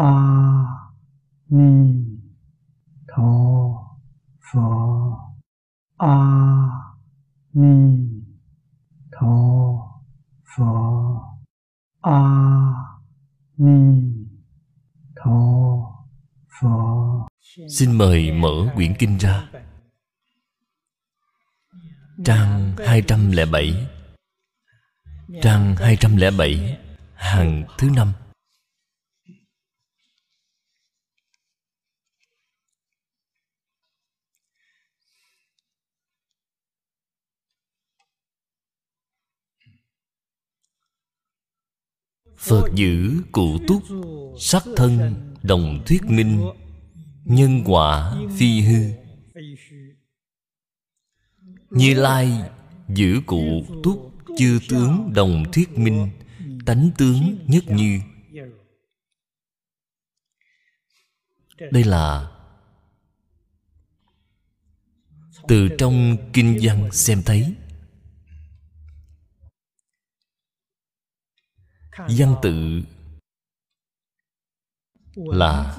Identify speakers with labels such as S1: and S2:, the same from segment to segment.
S1: a ni tho pho a ni tho pho a ni tho pho
S2: Xin mời mở quyển kinh ra. Trang 207 Trang 207 Hàng thứ năm. Phật giữ cụ túc, Sắc thân, đồng thuyết minh, Nhân quả phi hư. Như Lai giữ cụ túc, Chư tướng đồng thuyết minh, Tánh tướng nhất như. Đây là Từ trong kinh văn xem thấy. Văn tự Là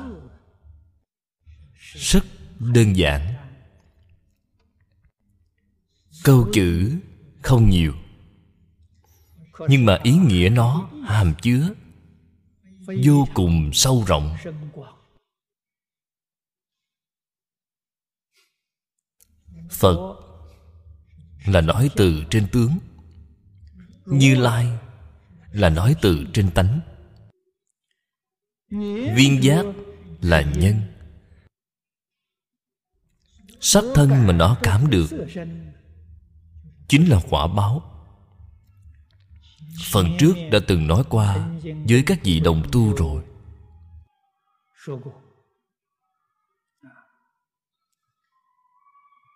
S2: Rất đơn giản. Câu chữ không nhiều, Nhưng mà ý nghĩa nó hàm chứa Vô cùng sâu rộng. Phật Là nói từ trên tướng, Như Lai là nói từ trên tánh. Viên giác là nhân. Sắc thân mà nó cảm được Chính là quả báo. Phần trước đã từng nói qua Với các vị đồng tu rồi.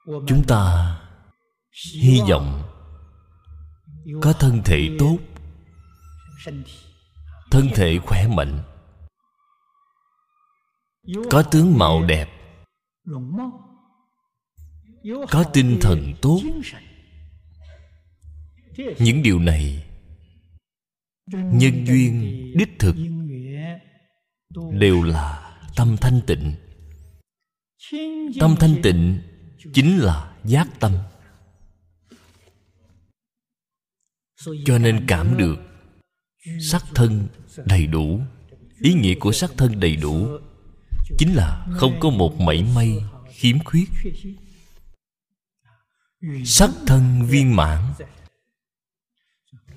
S2: Chúng ta Hy vọng Có thân thể tốt. Thân thể. Khỏe mạnh. Có tướng mạo đẹp. Có tinh thần tốt. Những điều này Nhân duyên, đích thực Đều là tâm thanh tịnh. Tâm thanh tịnh Chính là giác tâm. Cho nên cảm được Sắc thân đầy đủ. Ý nghĩa của sắc thân đầy đủ Chính là không có một mảy may khiếm khuyết. Sắc thân viên mãn.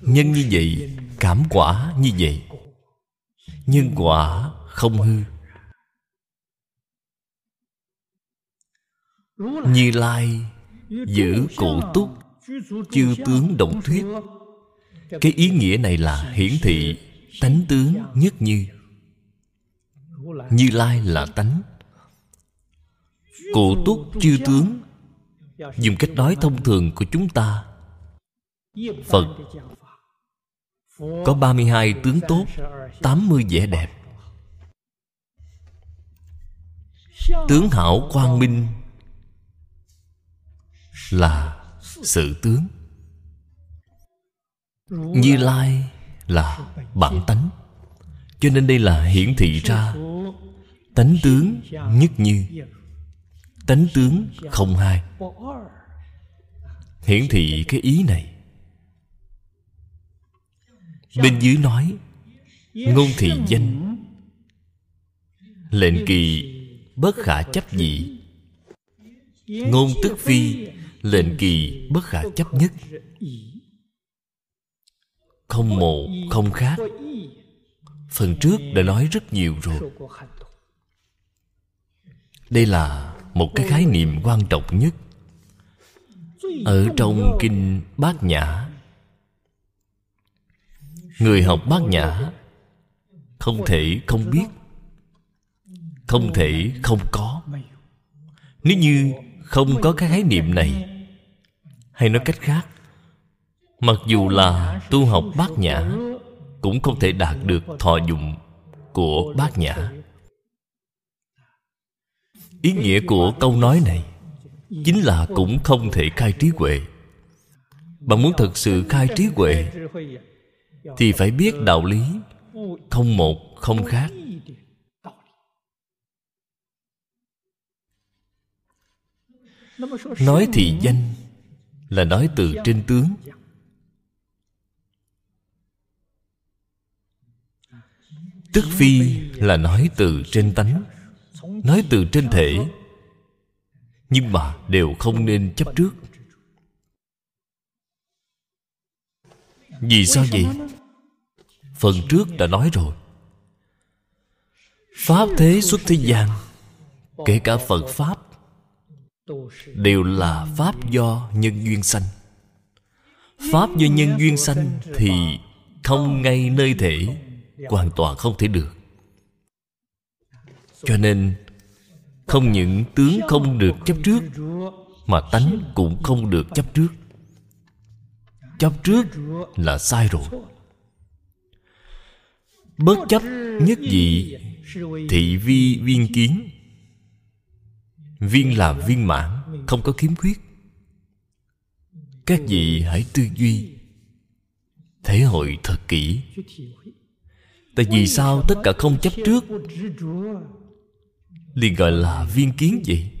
S2: Nhân như vậy, Cảm quả như vậy, Nhân quả không hư. Như Lai Giữ cụ túc, Chư tướng động thuyết. Cái ý nghĩa này là hiển thị Tánh tướng nhất như. Như Lai là tánh. Cổ túc chư tướng. Dùng cách nói thông thường của chúng ta, Phật Có 32 tướng tốt 80 vẻ đẹp. Tướng hảo quang minh Là sự tướng. Như Lai là bản tánh. Cho nên đây là hiển thị ra Tánh tướng nhất như Tánh tướng không hai. Hiển thị cái ý này. Bên dưới nói Ngôn thị danh. Lệnh kỳ bất khả chấp dị Ngôn tức phi Lệnh kỳ bất khả chấp nhất không một không khác Phần trước đã nói rất nhiều rồi. Đây là một cái khái niệm quan trọng nhất. Ở trong Kinh Bát Nhã, Người học Bát Nhã Không thể không biết, Không thể không có. Nếu như không có cái khái niệm này, Hay nói cách khác Mặc dù là tu học bát nhã Cũng không thể đạt được thọ dụng của bát nhã. Ý nghĩa của câu nói này Chính là cũng không thể khai trí huệ. Bạn muốn thật sự khai trí huệ Thì phải biết đạo lý Không một, không khác. Nói thì danh Là nói từ trên tướng. Tức phi là nói từ trên tánh, nói từ trên thể. Nhưng mà đều không nên chấp trước. Vì sao vậy? Phần trước đã nói rồi. Pháp thế xuất thế gian, kể cả phật pháp, đều là pháp do nhân duyên sanh. Pháp do nhân duyên sanh thì không ngay nơi thể hoàn toàn không thể được. Cho nên, không những tướng không được chấp trước, mà tánh cũng không được chấp trước. Chấp trước là sai rồi. Bất chấp nhất dị thị vi viên kiến, viên là viên mãn, không có khiếm khuyết. Các vị hãy tư duy, thể hội thật kỹ tại vì sao tất cả không chấp trước? Liền gọi là viên kiến vậy.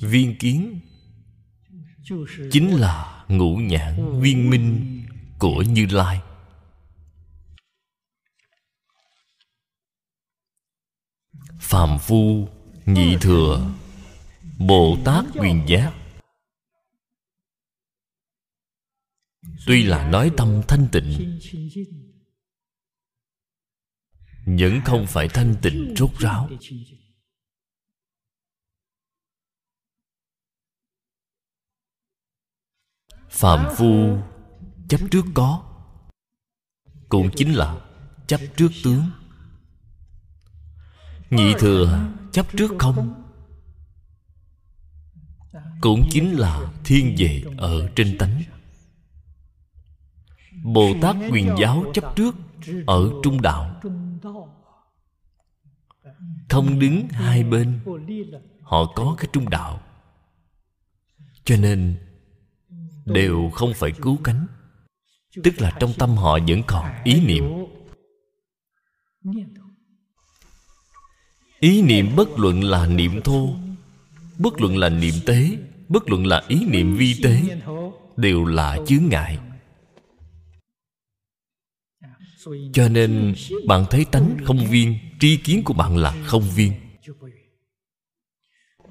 S2: Viên kiến chính là ngũ nhãn viên minh của như lai. Phàm phu nhị thừa, bồ tát quyền giác. Tuy là nói tâm thanh tịnh vẫn không phải thanh tịnh rốt ráo. Phàm phu chấp trước có, cũng chính là chấp trước tướng nhị thừa, chấp trước không cũng chính là thiên về ở trên tánh. Bồ tát quyền giáo chấp trước ở trung đạo. Không đứng hai bên, họ có cái trung đạo. Cho nên, đều không phải cứu cánh. Tức là trong tâm họ vẫn còn ý niệm ý niệm bất luận là niệm thô, bất luận là niệm tế, bất luận là ý niệm vi tế, đều là chướng ngại. Cho nên bạn thấy tánh không viên, tri kiến của bạn là không viên.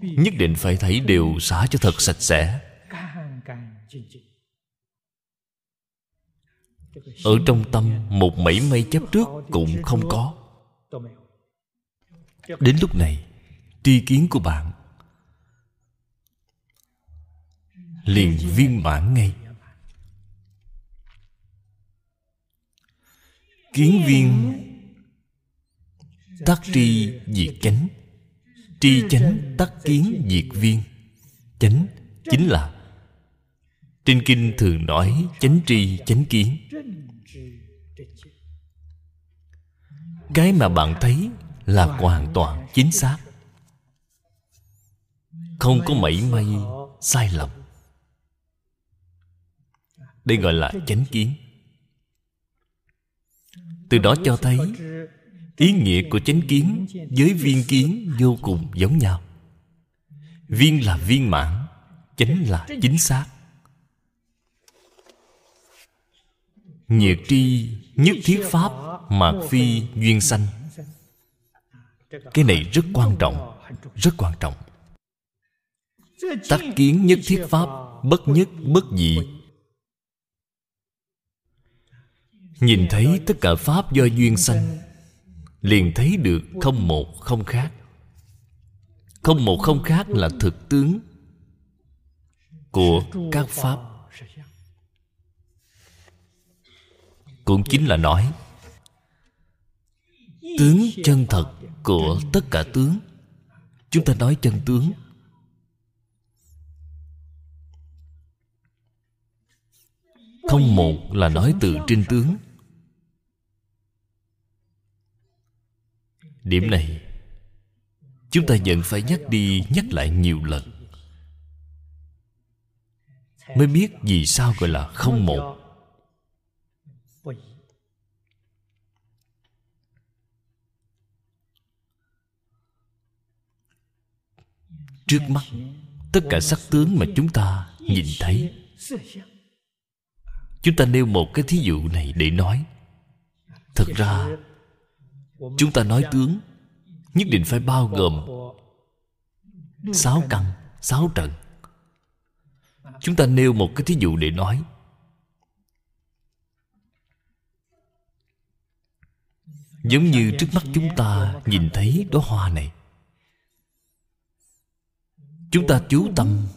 S2: Nhất định phải thấy đều xả cho thật sạch sẽ. Ở trong tâm, một mảy may chấp trước cũng không có đến lúc này, tri kiến của bạn liền viên mãn ngay. Kiến viên tắc tri diệt chánh. Tri chánh tắc kiến diệt viên. Chánh chính là trên kinh thường nói chánh tri, chánh kiến. Cái mà bạn thấy là hoàn toàn chính xác. Không có mảy may sai lầm. Đây gọi là chánh kiến. Từ đó cho thấy, ý nghĩa của chánh kiến với viên kiến vô cùng giống nhau. Viên là viên mãn, chánh là chính xác. Nhiệt tri nhất thiết pháp mạc phi duyên sanh cái này rất quan trọng, rất quan trọng. Tác kiến nhất thiết pháp, bất nhất, bất dị nhìn thấy tất cả pháp do duyên sanh, liền thấy được không một không khác. Không một không khác là thực tướng của các pháp. Cũng chính là nói, tướng chân thật của tất cả tướng. Chúng ta nói chân tướng. Không một là nói từ trên tướng. Điểm này, chúng ta vẫn phải nhắc đi nhắc lại nhiều lần. Mới biết vì sao gọi là không một. Trước mắt, tất cả sắc tướng mà chúng ta nhìn thấy. Chúng ta nêu một cái thí dụ này để nói. Thực ra, chúng ta nói tướng, nhất định phải bao gồm sáu căn, sáu trận. Chúng ta nêu một cái thí dụ để nói. Giống như trước mắt chúng ta nhìn thấy đóa hoa này chúng ta chú tâm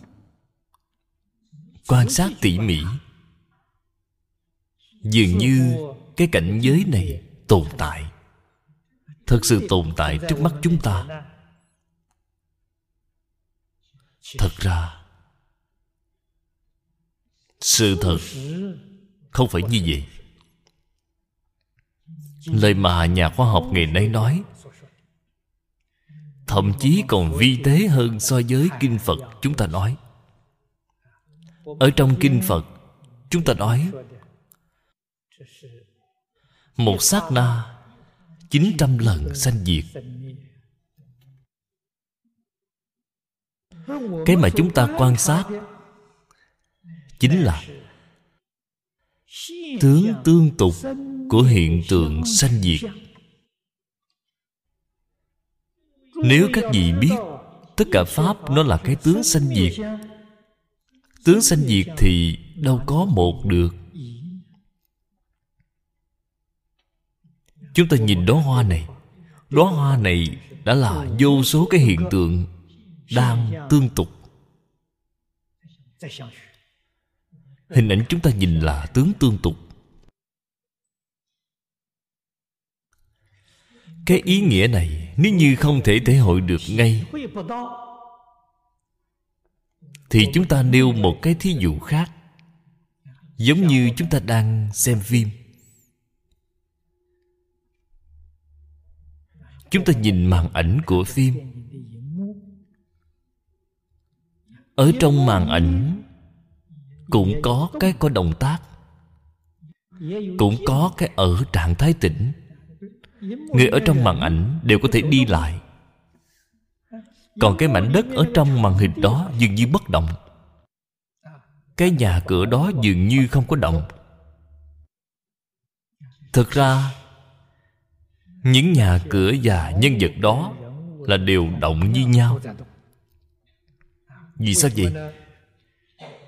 S2: quan sát tỉ mỉ. Dường như cái cảnh giới này tồn tại. Thật sự tồn tại trước mắt chúng ta. Thật ra, sự thật không phải như vậy. Lời mà nhà khoa học ngày nay nói thậm chí còn vi tế hơn so với kinh phật, chúng ta nói. Ở trong kinh phật, chúng ta nói, một sát na chín trăm lần sanh diệt. Cái mà chúng ta quan sát chính là tướng tương tục của hiện tượng sanh diệt. Nếu các vị biết tất cả pháp nó là cái tướng sanh diệt, tướng sanh diệt thì đâu có một được. Chúng ta nhìn đóa hoa này. Đóa hoa này đã là vô số cái hiện tượng đang tương tục. Hình ảnh chúng ta nhìn là tướng tương tục. Cái ý nghĩa này nếu như không thể thể hội được ngay, thì chúng ta nêu một cái thí dụ khác, giống như chúng ta đang xem phim. Chúng ta nhìn màn ảnh của phim. Ở trong màn ảnh cũng có cái có động tác, cũng có cái ở trạng thái tĩnh người ở trong màn ảnh đều có thể đi lại. Còn cái mảnh đất ở trong màn hình đó dường như bất động. Cái nhà cửa đó dường như không có động. Thực ra những nhà cửa và nhân vật đó là đều động như nhau. Vì sao vậy?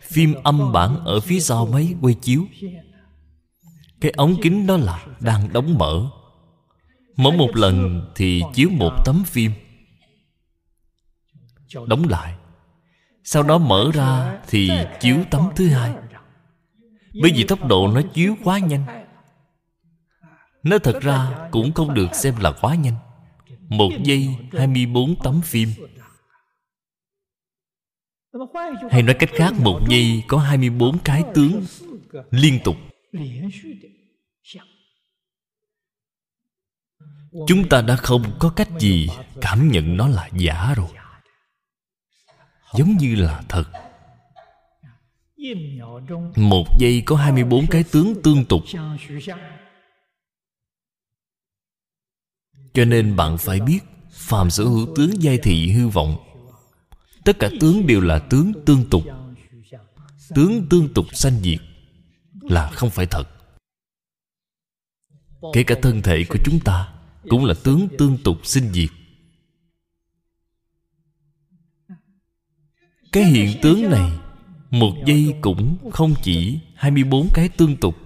S2: Phim âm bản ở phía sau máy quay chiếu. Cái ống kính đó là đang đóng mở Mỗi một lần thì chiếu một tấm phim. Đóng lại. Sau đó mở ra thì chiếu tấm thứ hai. Bởi vì tốc độ nó chiếu quá nhanh. Nó thật ra cũng không được xem là quá nhanh. Một giây 24 tấm phim. Hay nói cách khác, Một giây có 24 cái tướng Liên tục chúng ta đã không có cách gì cảm nhận nó là giả rồi. Giống như là thật. Một giây có 24 cái tướng tương tục. Cho nên bạn phải biết Phàm sở hữu tướng giai thị hư vọng, Tất cả tướng đều là tướng tương tục. Tướng tương tục sanh diệt Là không phải thật. Kể cả thân thể của chúng ta cũng là tướng tương tục sinh diệt. Cái hiện tướng này, một giây cũng không chỉ 24 cái tương tục.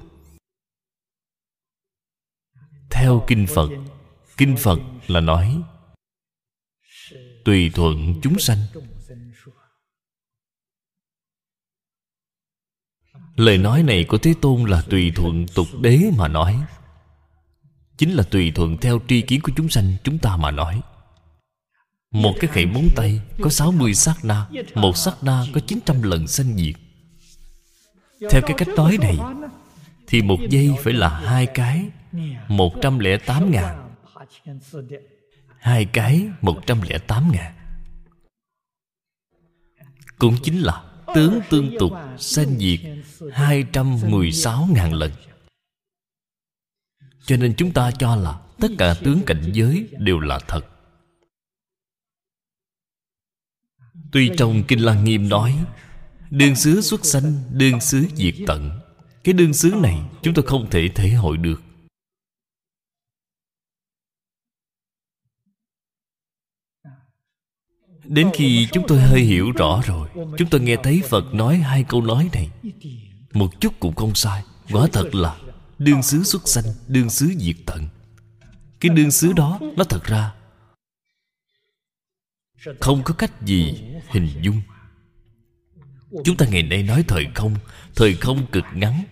S2: Theo Kinh Phật Kinh Phật là nói, Tùy thuận chúng sanh. Lời nói này của Thế Tôn là tùy thuận tục đế mà nói chính là tùy thuận theo tri kiến của chúng sanh chúng ta mà nói. Một cái khẩy móng tay có 60 sát na, Một sát na có 900 lần sanh diệt. Theo cái cách nói này, Thì một giây phải là hai cái 108 ngàn. Hai cái 108 ngàn. Cũng chính là Tướng tương tục sanh diệt 216.000 lần. Cho nên chúng ta cho là Tất cả tướng cảnh giới đều là thật. Tuy trong Kinh Lăng Nghiêm nói Đương xứ xuất sanh Đương xứ diệt tận. Cái đương xứ này chúng ta không thể thể hội được. Đến khi chúng tôi hơi hiểu rõ rồi, Chúng tôi nghe thấy Phật nói hai câu nói này. Một chút cũng không sai, Quả thật là Đương xứ xuất sanh Đương xứ diệt tận. Cái đương xứ đó, Nó thật ra Không có cách gì hình dung. Chúng ta ngày nay nói thời không Thời không cực ngắn.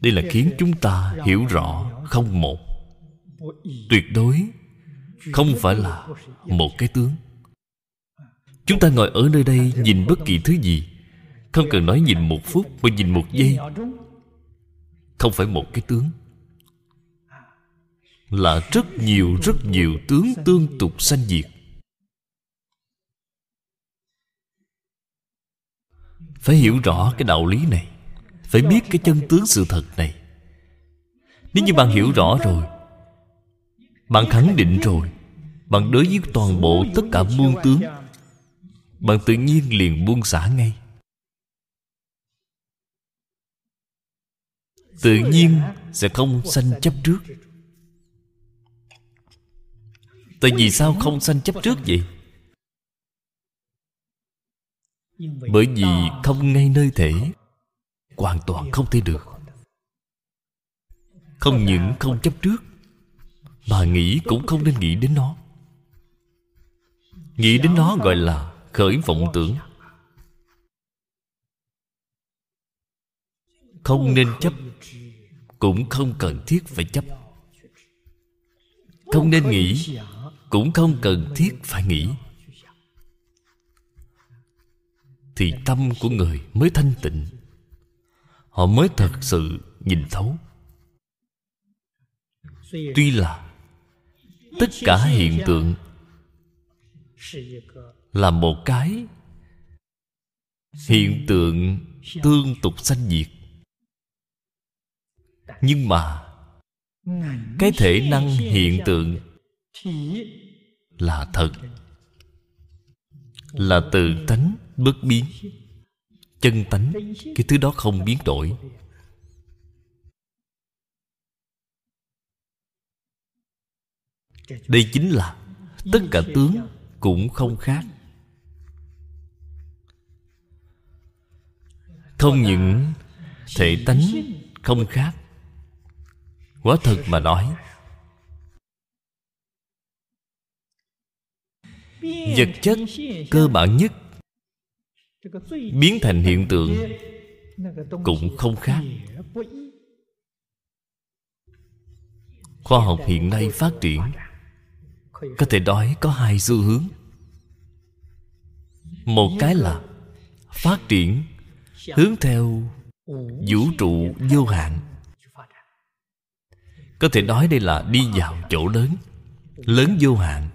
S2: Đây là khiến chúng ta hiểu rõ không một. Tuyệt đối không phải là một cái tướng chúng ta ngồi ở nơi đây nhìn bất kỳ thứ gì. Không cần nói nhìn một phút mà nhìn một giây. Không phải một cái tướng. Là rất nhiều rất nhiều tướng tương tục sanh diệt. Phải hiểu rõ cái đạo lý này. Phải biết cái chân tướng sự thật này. Nếu như bạn hiểu rõ rồi, bạn khẳng định rồi, bạn đối với toàn bộ tất cả muôn tướng bạn tự nhiên liền buông xả ngay. Tự nhiên sẽ không sanh chấp trước. Tại vì sao không sanh chấp trước vậy? Bởi vì không ngay nơi thể, hoàn toàn không thể được. Không những không chấp trước, mà nghĩ cũng không nên nghĩ đến nó. Nghĩ đến nó gọi là khởi vọng tưởng. Không nên chấp, cũng không cần thiết phải chấp. Không nên nghĩ, cũng không cần thiết phải nghĩ. Thì tâm của người mới thanh tịnh, họ mới thật sự nhìn thấu. Tuy là tất cả hiện tượng là một cái. Hiện tượng tương tục sanh diệt. Nhưng mà, cái thể năng hiện tượng là thật. Là tự tánh bất biến. Chân tánh, cái thứ đó không biến đổi. Đây chính là tất cả tướng cũng không khác. Không những thể tánh không khác. Quá thật mà nói. Vật chất cơ bản nhất biến thành hiện tượng cũng không khác. Khoa học hiện nay phát triển, có thể nói có hai xu hướng. Một cái là phát triển hướng theo vũ trụ vô hạn. Có thể nói đây là đi vào chỗ lớn lớn vô hạn.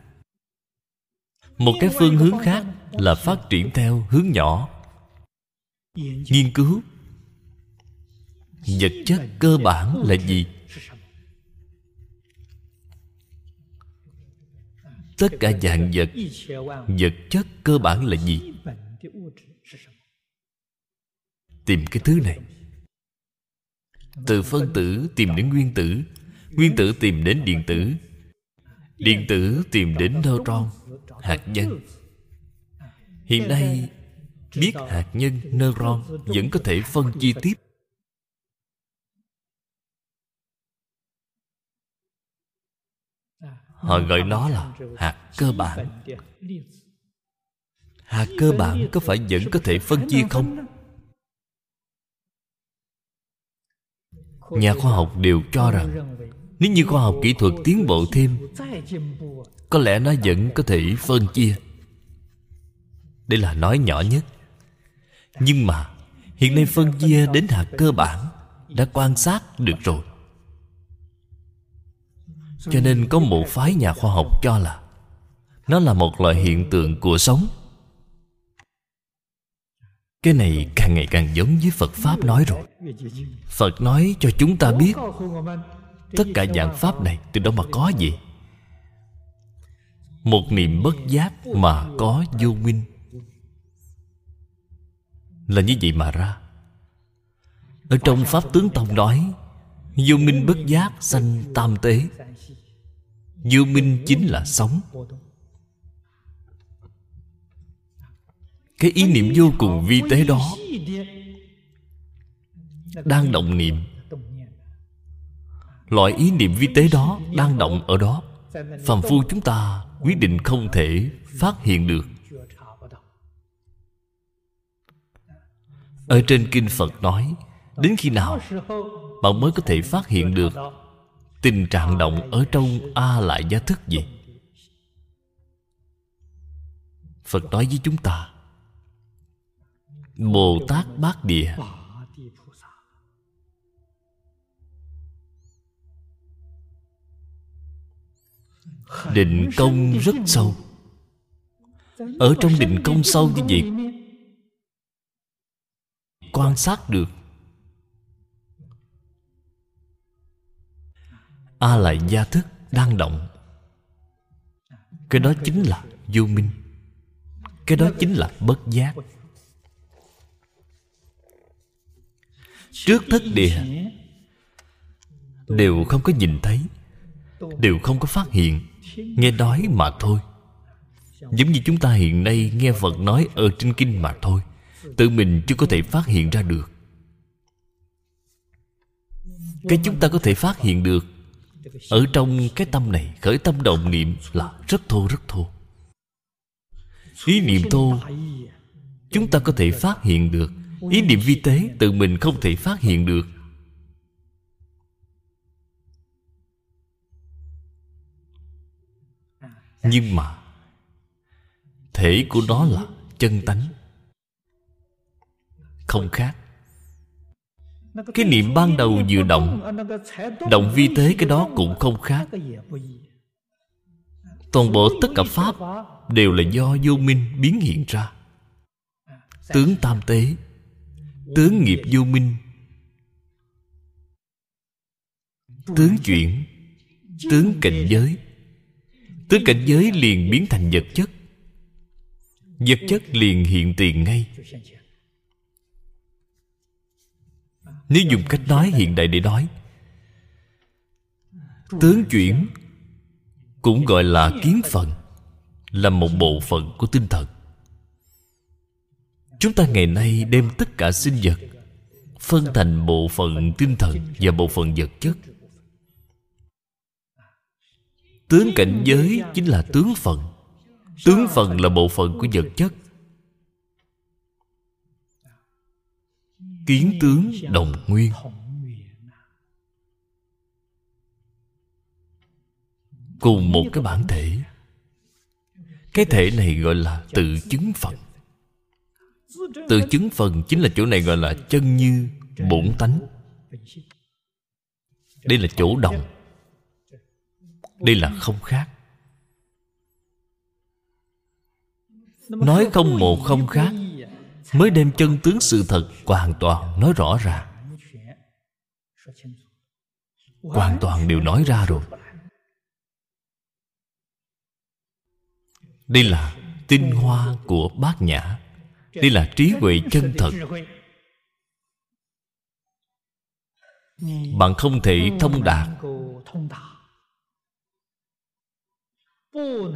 S2: Một cái phương hướng khác là phát triển theo hướng nhỏ. Nghiên cứu. Vật chất cơ bản là gì? tất cả dạng vật vật chất cơ bản là gì tìm cái thứ này. Từ phân tử tìm đến nguyên tử nguyên tử tìm đến điện tử điện tử tìm đến neutron hạt nhân. Hiện nay, biết hạt nhân, neuron vẫn có thể phân chi tiếp họ gọi nó là hạt cơ bản. Hạt cơ bản có phải vẫn có thể phân chia không? Nhà khoa học đều cho rằng nếu như khoa học kỹ thuật tiến bộ thêm, có lẽ nó vẫn có thể phân chia. Đây là nói nhỏ nhất. Nhưng mà, hiện nay phân chia đến hạt cơ bản đã quan sát được rồi. Cho nên có một phái nhà khoa học cho là nó là một loại hiện tượng của sống cái này càng ngày càng giống với phật pháp nói rồi. Phật nói cho chúng ta biết, tất cả dạng pháp này từ đâu mà có gì một niệm bất giác mà có vô minh. Là như vậy mà ra. Ở trong pháp tướng tông nói, vô minh bất giác sanh tam tế. Vô minh chính là sống. Cái ý niệm vô cùng vi tế đó đang động niệm. Loại ý niệm vi tế đó đang động ở đó. Phàm phu chúng ta quyết định không thể phát hiện được. Ở trên kinh phật nói, đến khi nào bạn mới có thể phát hiện được tình trạng động ở trong a lại gia thức gì? Phật nói với chúng ta bồ tát bát địa. Định công rất sâu. Ở trong định công sâu như vậy, quan sát được a lại gia thức đang động. Cái đó chính là vô minh. Cái đó chính là bất giác. Trước thất địa, đều không có nhìn thấy, đều không có phát hiện, nghe nói mà thôi. Giống như chúng ta hiện nay nghe phật nói ở trên kinh mà thôi, tự mình chưa có thể phát hiện ra được. Cái chúng ta có thể phát hiện được ở trong cái tâm này, khởi tâm động niệm là rất thô rất thô. Ý niệm thô, chúng ta có thể phát hiện được ý niệm vi tế tự mình không thể phát hiện được. Nhưng mà, thể của nó là chân tánh. Không khác. Cái niệm ban đầu vừa động động vi tế cái đó cũng không khác. Toàn bộ tất cả pháp đều là do vô minh biến hiện ra. Tướng tam tế tướng nghiệp vô minh. Tướng chuyển. Tướng cảnh giới. Tướng cảnh giới liền biến thành vật chất. Vật chất liền hiện tiền ngay. Nếu dùng cách nói hiện đại để nói, tướng chuyển cũng gọi là kiến phần, là một bộ phận của tinh thần chúng ta ngày nay đem tất cả sinh vật phân thành bộ phận tinh thần và bộ phận vật chất. Tướng cảnh giới chính là tướng phận tướng phận là bộ phận của vật chất. Kiến tướng đồng nguyên. Cùng một cái bản thể. Cái thể này gọi là tự chứng phận tự chứng phần chính là chỗ này gọi là chân như bổn tánh. Đây là chỗ đồng. Đây là không khác. Nói không một không khác, mới đem chân tướng sự thật hoàn toàn nói rõ ràng hoàn toàn đều nói ra rồi. Đây là tinh hoa của bát nhã đây là trí huệ chân thật. Bạn không thể thông đạt.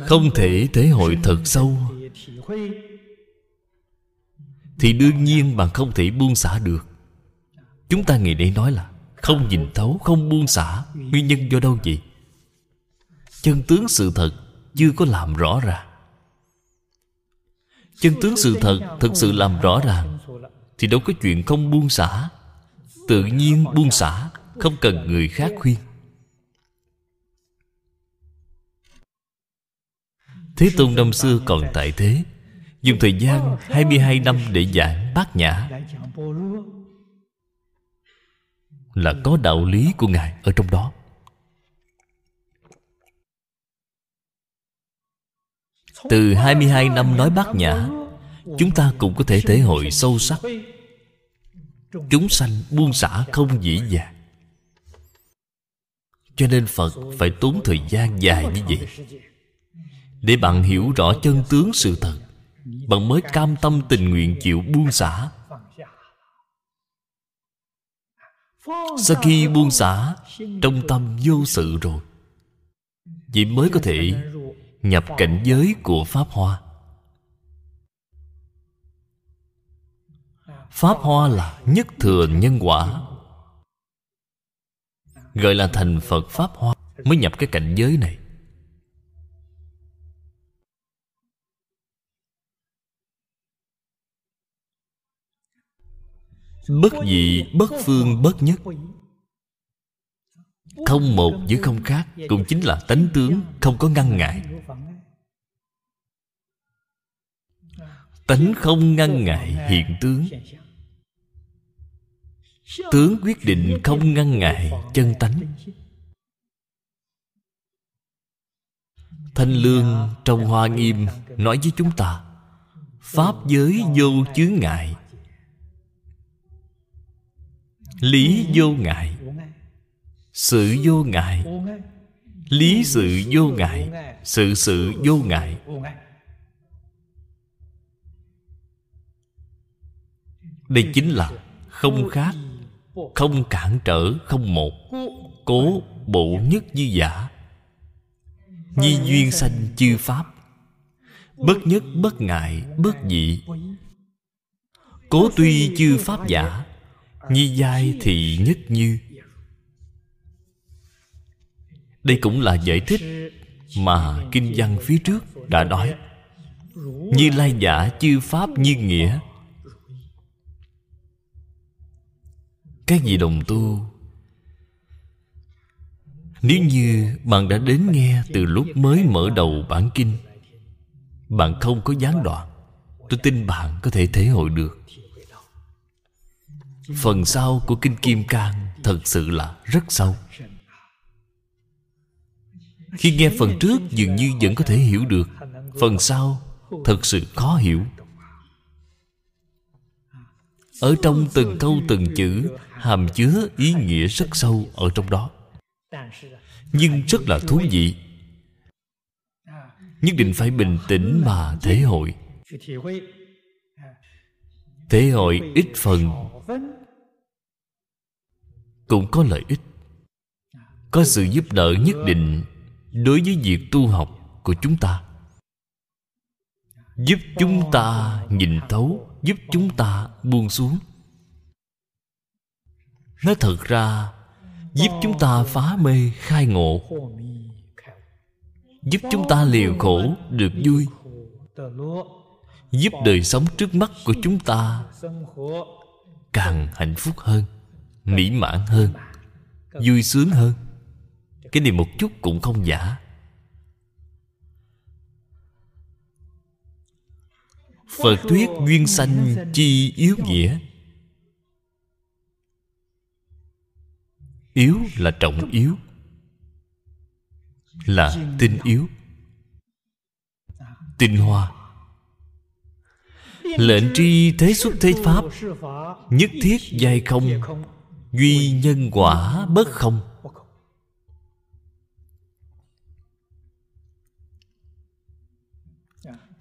S2: Không thể thể hội thật sâu. Thì đương nhiên bạn không thể buông xả được. Chúng ta ngày nay nói là không nhìn thấu, không buông xả. Nguyên nhân do đâu vậy? Chân tướng sự thật chưa có làm rõ ràng chân tướng sự thật thực sự làm rõ ràng, thì đâu có chuyện không buông xả. Tự nhiên buông xả, không cần người khác khuyên. Thế Tôn năm xưa còn tại thế, Dùng thời gian 22 năm để giảng bát nhã. Là có đạo lý của Ngài ở trong đó. Từ 22 năm nói bát nhã Chúng ta cũng có thể thể hội sâu sắc. Chúng sanh buông xả không dễ dàng. Cho nên Phật phải tốn thời gian dài như vậy. Để bạn hiểu rõ chân tướng sự thật, Bạn mới cam tâm tình nguyện chịu buông xả. Sau khi buông xả, Trong tâm vô sự rồi, Vậy mới có thể Nhập cảnh giới của Pháp Hoa. Pháp Hoa là nhất thừa nhân quả, Gọi là thành Phật Pháp Hoa Mới nhập cái cảnh giới này. Bất dị, bất phương, bất nhất. Không một với không khác, Cũng chính là tánh tướng, Không có ngăn ngại. Tánh không ngăn ngại hiện tướng. Tướng quyết định không ngăn ngại chân tánh. Thanh Lương trong Hoa Nghiêm nói với chúng ta, Pháp giới vô chướng ngại. Lý vô ngại. Sự vô ngại. Lý sự vô ngại. Sự sự vô ngại. Đây chính là không khác, Không cản trở, không một, Cố, bộ nhất như giả. Nhi duyên sanh chư Pháp. Bất nhất, bất ngại, bất dị. Cố tuy chư Pháp giả, Nhi giai thì nhất như. Đây cũng là giải thích Mà Kinh văn phía trước đã nói. Như lai giả, chư Pháp, như nghĩa. Các vị đồng tu, Nếu như bạn đã đến nghe từ lúc mới mở đầu bản kinh, Bạn không có gián đoạn. Tôi tin bạn có thể thể hội được. Phần sau của Kinh Kim Cang Thật sự là rất sâu. Khi nghe phần trước, dường như vẫn có thể hiểu được. Phần sau, thật sự khó hiểu. Ở trong từng câu, từng chữ, Hàm chứa ý nghĩa rất sâu ở trong đó. Nhưng rất là thú vị. Nhất định phải bình tĩnh mà thể hội. Thể hội ít phần. Cũng có lợi ích. Có sự giúp đỡ nhất định đối với việc tu học của chúng ta. Giúp chúng ta nhìn thấu, giúp chúng ta buông xuống. Nói thật ra, giúp chúng ta phá mê khai ngộ. Giúp chúng ta liều khổ được vui. Giúp đời sống trước mắt của chúng ta càng hạnh phúc hơn, mỹ mãn hơn, vui sướng hơn cái này một chút cũng không giả. Phật thuyết duyên sanh chi yếu nghĩa. Yếu là trọng yếu, là tinh yếu. Tinh hoa. Lệnh tri thế xuất thế pháp, nhất thiết giai không, duy nhân quả bất không.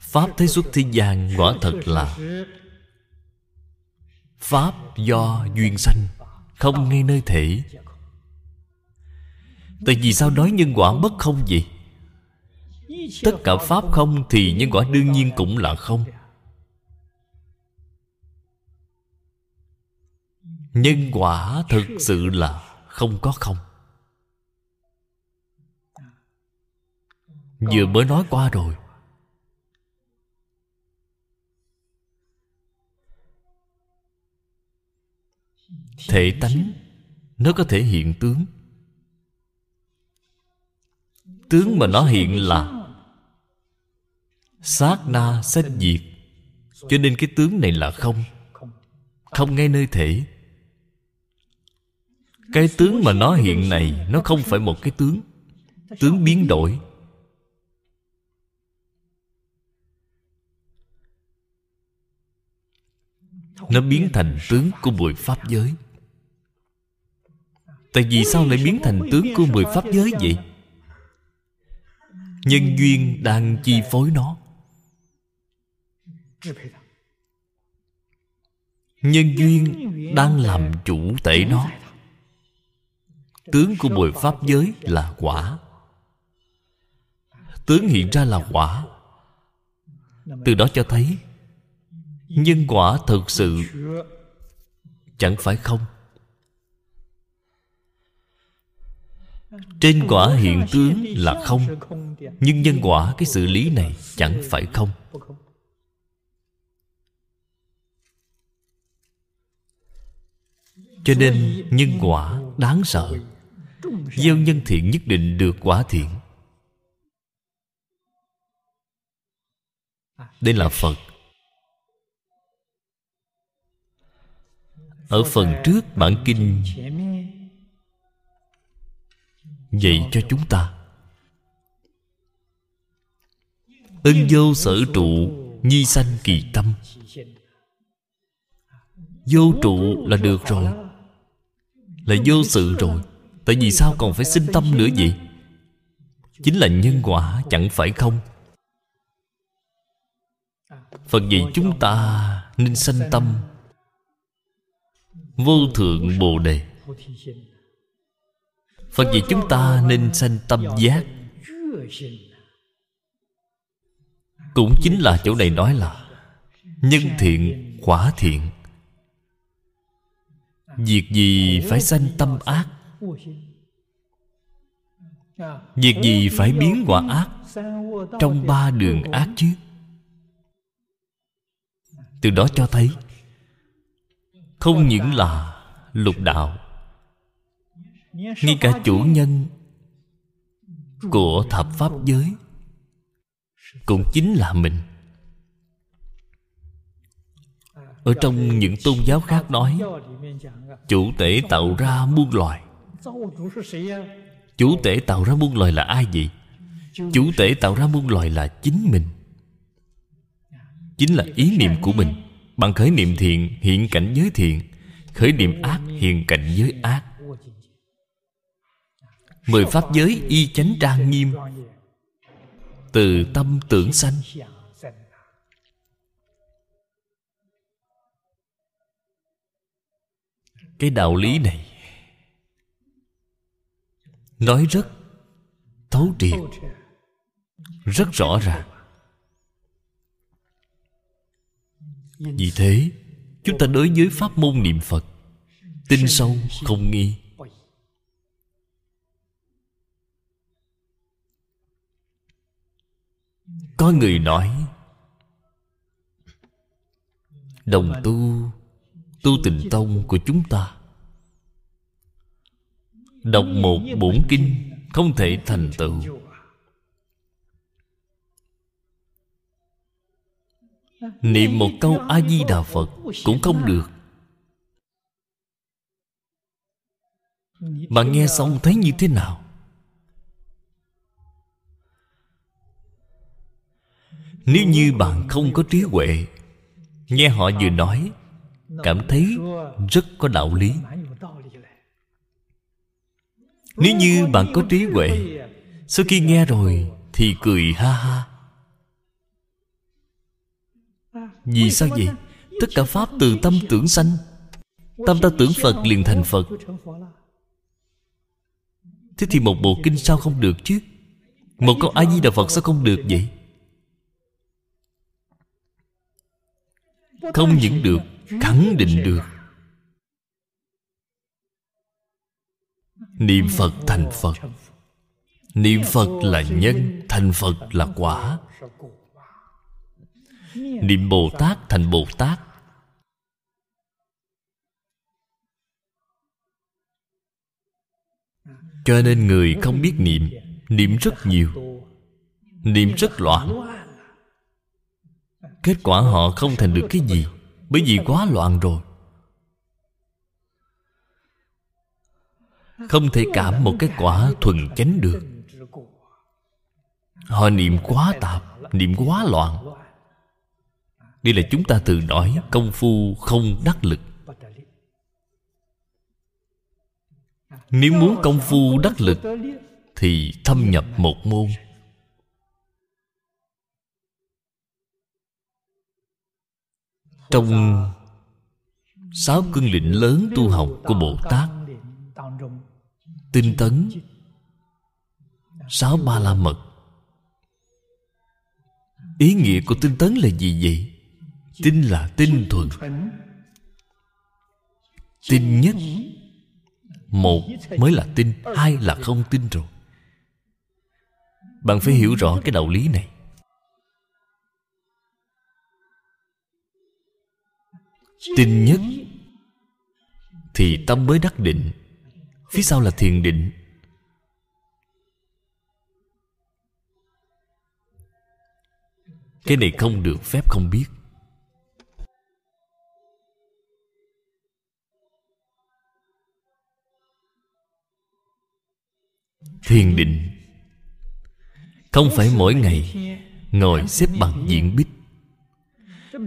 S2: Pháp thế xuất thế gian quả thật là pháp do duyên sanh, không ngay nơi thể. Tại vì sao nói nhân quả bất không gì tất cả pháp không thì nhân quả đương nhiên cũng là không. Nhân quả thực sự là không có không. Vừa mới nói qua rồi thể tánh, nó có thể hiện tướng. Tướng mà nó hiện là sát na sách diệt. Cho nên cái tướng này là không. Không ngay nơi thể. Cái tướng mà nó hiện này, nó không phải một cái tướng. Tướng biến đổi. Nó biến thành tướng của mười pháp giới tại vì sao lại biến thành tướng của mười pháp giới vậy? Nhân duyên đang chi phối nó. Nhân duyên đang làm chủ tể nó. Tướng của mười pháp giới là quả. Tướng hiện ra là quả. Từ đó cho thấy, nhân quả thực sự chẳng phải không. Trên quả hiện tướng là không, nhưng nhân quả cái xử lý này chẳng phải không. Cho nên nhân quả đáng sợ, gieo nhân thiện nhất định được quả thiện. Đây là phật. Ở phần trước bản kinh dạy cho chúng ta. Ân vô sở trụ, nhi sanh kỳ tâm. Vô trụ là được rồi. Là vô sự rồi. Tại vì sao còn phải sinh tâm nữa vậy? Chính là nhân quả, chẳng phải không? Phật dạy chúng ta nên sanh tâm. Vô thượng bồ đề phật dạy chúng ta nên sanh tâm giác. Cũng chính là chỗ này nói là nhân thiện, quả thiện. Việc gì phải sanh tâm ác? Việc gì phải biến quả ác trong ba đường ác chứ? Từ đó cho thấy, không những là lục đạo ngay cả chủ nhân của thập pháp giới cũng chính là mình. Ở trong những tôn giáo khác nói chủ tể tạo ra muôn loài. Chủ tể tạo ra muôn loài là ai vậy? Chủ tể tạo ra muôn loài là chính mình. Chính là ý niệm của mình. Bằng khởi niệm thiện hiện cảnh giới thiện. Khởi niệm ác hiện cảnh giới ác mười pháp giới y chánh trang nghiêm. Từ tâm tưởng sanh. Cái đạo lý này nói rất thấu triệt, rất rõ ràng. Vì thế, chúng ta đối với pháp môn niệm phật, tin sâu không nghi. Có người nói, đồng tu tu tịnh tông của chúng ta. Đọc một bổn kinh không thể thành tựu. Niệm một câu a di đà phật cũng không được. Bạn nghe xong thấy như thế nào? Nếu như bạn không có trí huệ, nghe họ vừa nói, cảm thấy rất có đạo lý. Nếu như bạn có trí huệ, sau khi nghe rồi thì cười ha ha. Vì sao vậy? Tất cả pháp từ tâm tưởng sanh, tâm ta tưởng phật liền thành phật. Thế thì một bộ kinh sao không được chứ? Một câu a di đà phật sao không được vậy? Không những được, khẳng định được. Niệm phật thành phật. Niệm phật là nhân, thành phật là quả. Niệm bồ tát thành bồ tát. Cho nên người không biết niệm niệm rất nhiều, niệm rất loạn kết quả họ không thành được cái gì, bởi vì quá loạn rồi. Không thể cảm một cái quả thuần chánh được. Họ niệm quá tạp, niệm quá loạn. Đây là chúng ta thường nói, công phu không đắc lực. Nếu muốn công phu đắc lực, thì thâm nhập một môn. Trong sáu cương lĩnh lớn tu học của bồ tát, tinh tấn, sáu ba la mật, ý nghĩa của tinh tấn là gì vậy? Tinh là tinh thuần. Tinh nhất, một mới là tinh, hai là không tinh rồi. Bạn phải hiểu rõ cái đạo lý này. Tinh nhất, thì tâm mới đắc định. Phía sau là thiền định. Cái này không được phép không biết. Thiền định. Không phải mỗi ngày ngồi xếp bằng diện bích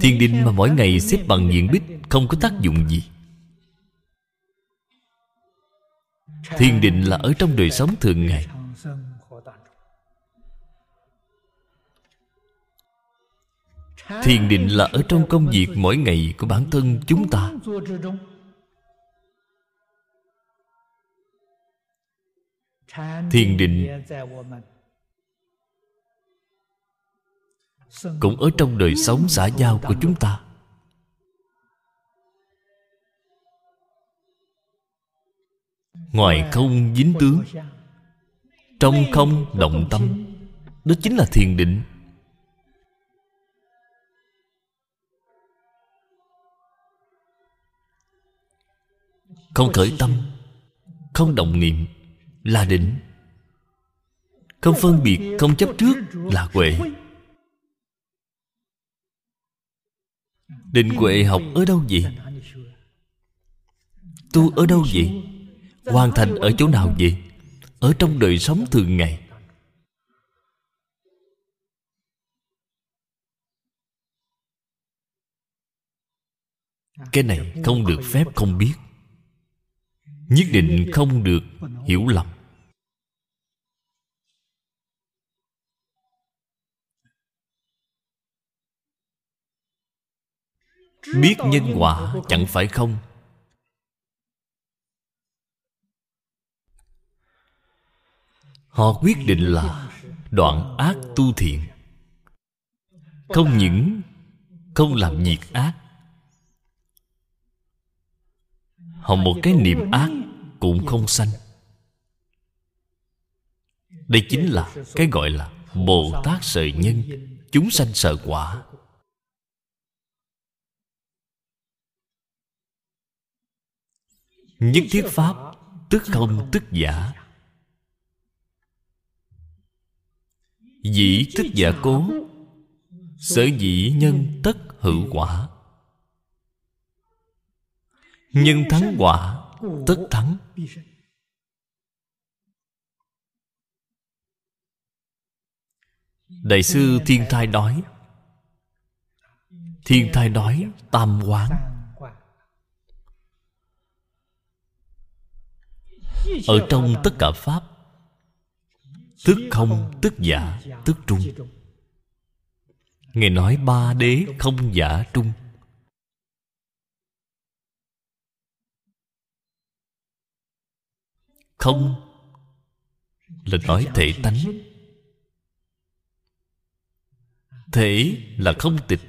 S2: thiên định mà mỗi ngày xếp bằng diện bích không có tác dụng gì. Thiền định là ở trong đời sống thường ngày. Thiền định là ở trong công việc mỗi ngày của bản thân chúng ta. Thiền định cũng ở trong đời sống xã giao của chúng ta. Ngoài không dính tướng, trong không động tâm, đó chính là thiền định. Không khởi tâm, không động niệm là định. Không phân biệt, không chấp trước là huệ. Định huệ học ở đâu vậy? Tu ở đâu vậy? Hoàn thành ở chỗ nào vậy? Ở trong đời sống thường ngày. Cái này không được phép không biết. Nhất định không được hiểu lầm. Biết nhân quả chẳng phải không? Họ quyết định là đoạn ác tu thiện. Không những không làm nhiệt ác, họ một cái niệm ác cũng không sanh. Đây chính là cái gọi là bồ tát sợ nhân, chúng sanh sợ quả. Nhất thiết pháp tức không tức giả. Dĩ tức giả cố sở dĩ nhân tất hữu quả. Nhân thắng quả tất thắng. Đại sư thiên thai nói thiên thai nói tam quán ở trong tất cả pháp, tức không, tức giả, tức trung. Ngài nói ba đế không giả trung. Không là nói thể tánh. Thể là không tịch.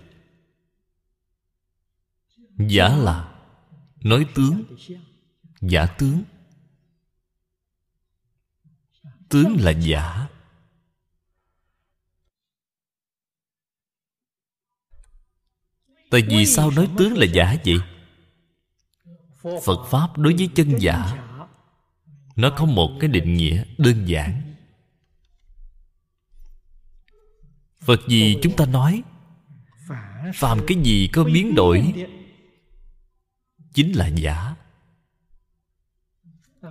S2: Giả là nói tướng, giả tướng tướng là giả. Tại vì sao nói tướng là giả vậy? Phật pháp đối với chân giả, nó có một cái định nghĩa đơn giản. Phật gì chúng ta nói? Phàm cái gì có biến đổi, chính là giả.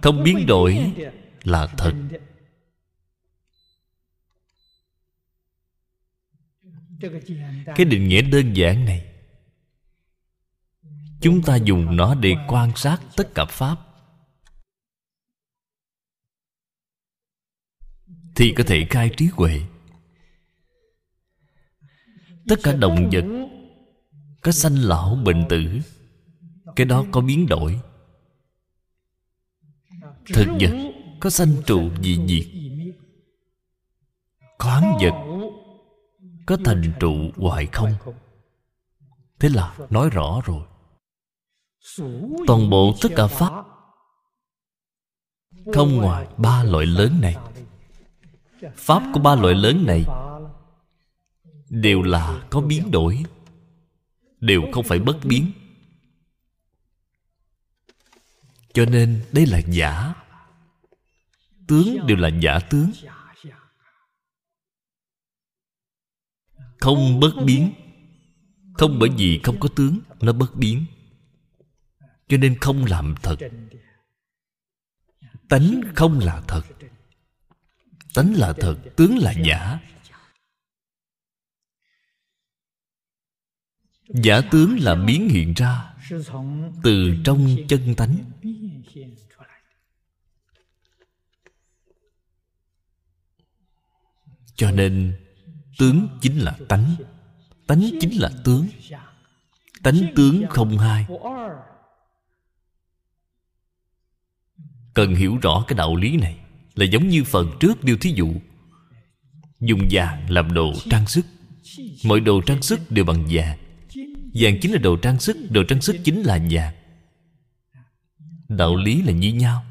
S2: Không biến đổi là thật. Cái định nghĩa đơn giản này, chúng ta dùng nó để quan sát tất cả pháp. Thì có thể khai trí huệ. Tất cả động vật, có sanh lão, bệnh tử, cái đó có biến đổi. Thực vật có sanh trụ dị diệt. Khoáng vật có thành trụ hoại không? Thế là nói rõ rồi. Toàn bộ tất cả pháp, không ngoài ba loại lớn này, pháp của ba loại lớn này đều là có biến đổi, đều không phải bất biến. Cho nên đây là giả. Tướng đều là giả tướng. Không bất biến. Không bởi vì không có tướng, nó bất biến. Cho nên không làm thật. Tánh không là thật. Tánh là thật, tướng là giả. Giả tướng là biến hiện ra từ trong chân tánh. Cho nên tướng chính là tánh. Tánh chính là tướng. Tánh tướng không hai. Cần hiểu rõ cái đạo lý này là giống như phần trước điều thí dụ. Dùng vàng làm đồ trang sức. Mọi đồ trang sức đều bằng vàng. Vàng chính là đồ trang sức, đồ trang sức chính là vàng. Đạo lý là như nhau.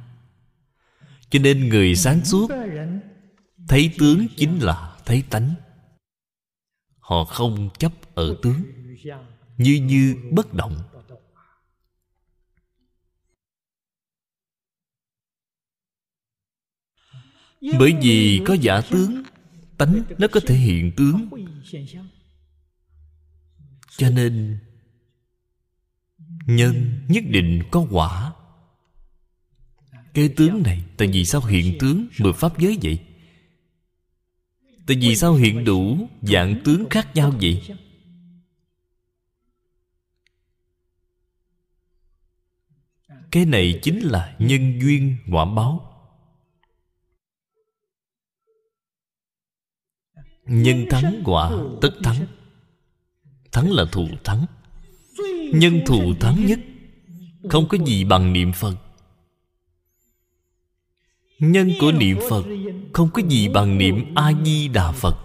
S2: Cho nên người sáng suốt, thấy tướng chính là thấy tánh họ không chấp ở tướng, như như bất động. Bởi vì có giả tướng, tánh nó có thể hiện tướng. Cho nên, nhân nhất định có quả. Cái tướng này, tại vì sao hiện tướng mười pháp giới vậy? Tại vì sao hiện đủ dạng tướng khác nhau vậy? Cái này chính là nhân duyên quả báo. Nhân thắng quả tất thắng. Thắng là thù thắng. Nhân thù thắng nhất. Không có gì bằng niệm phật. Nhân của niệm phật không có gì bằng niệm a di đà phật.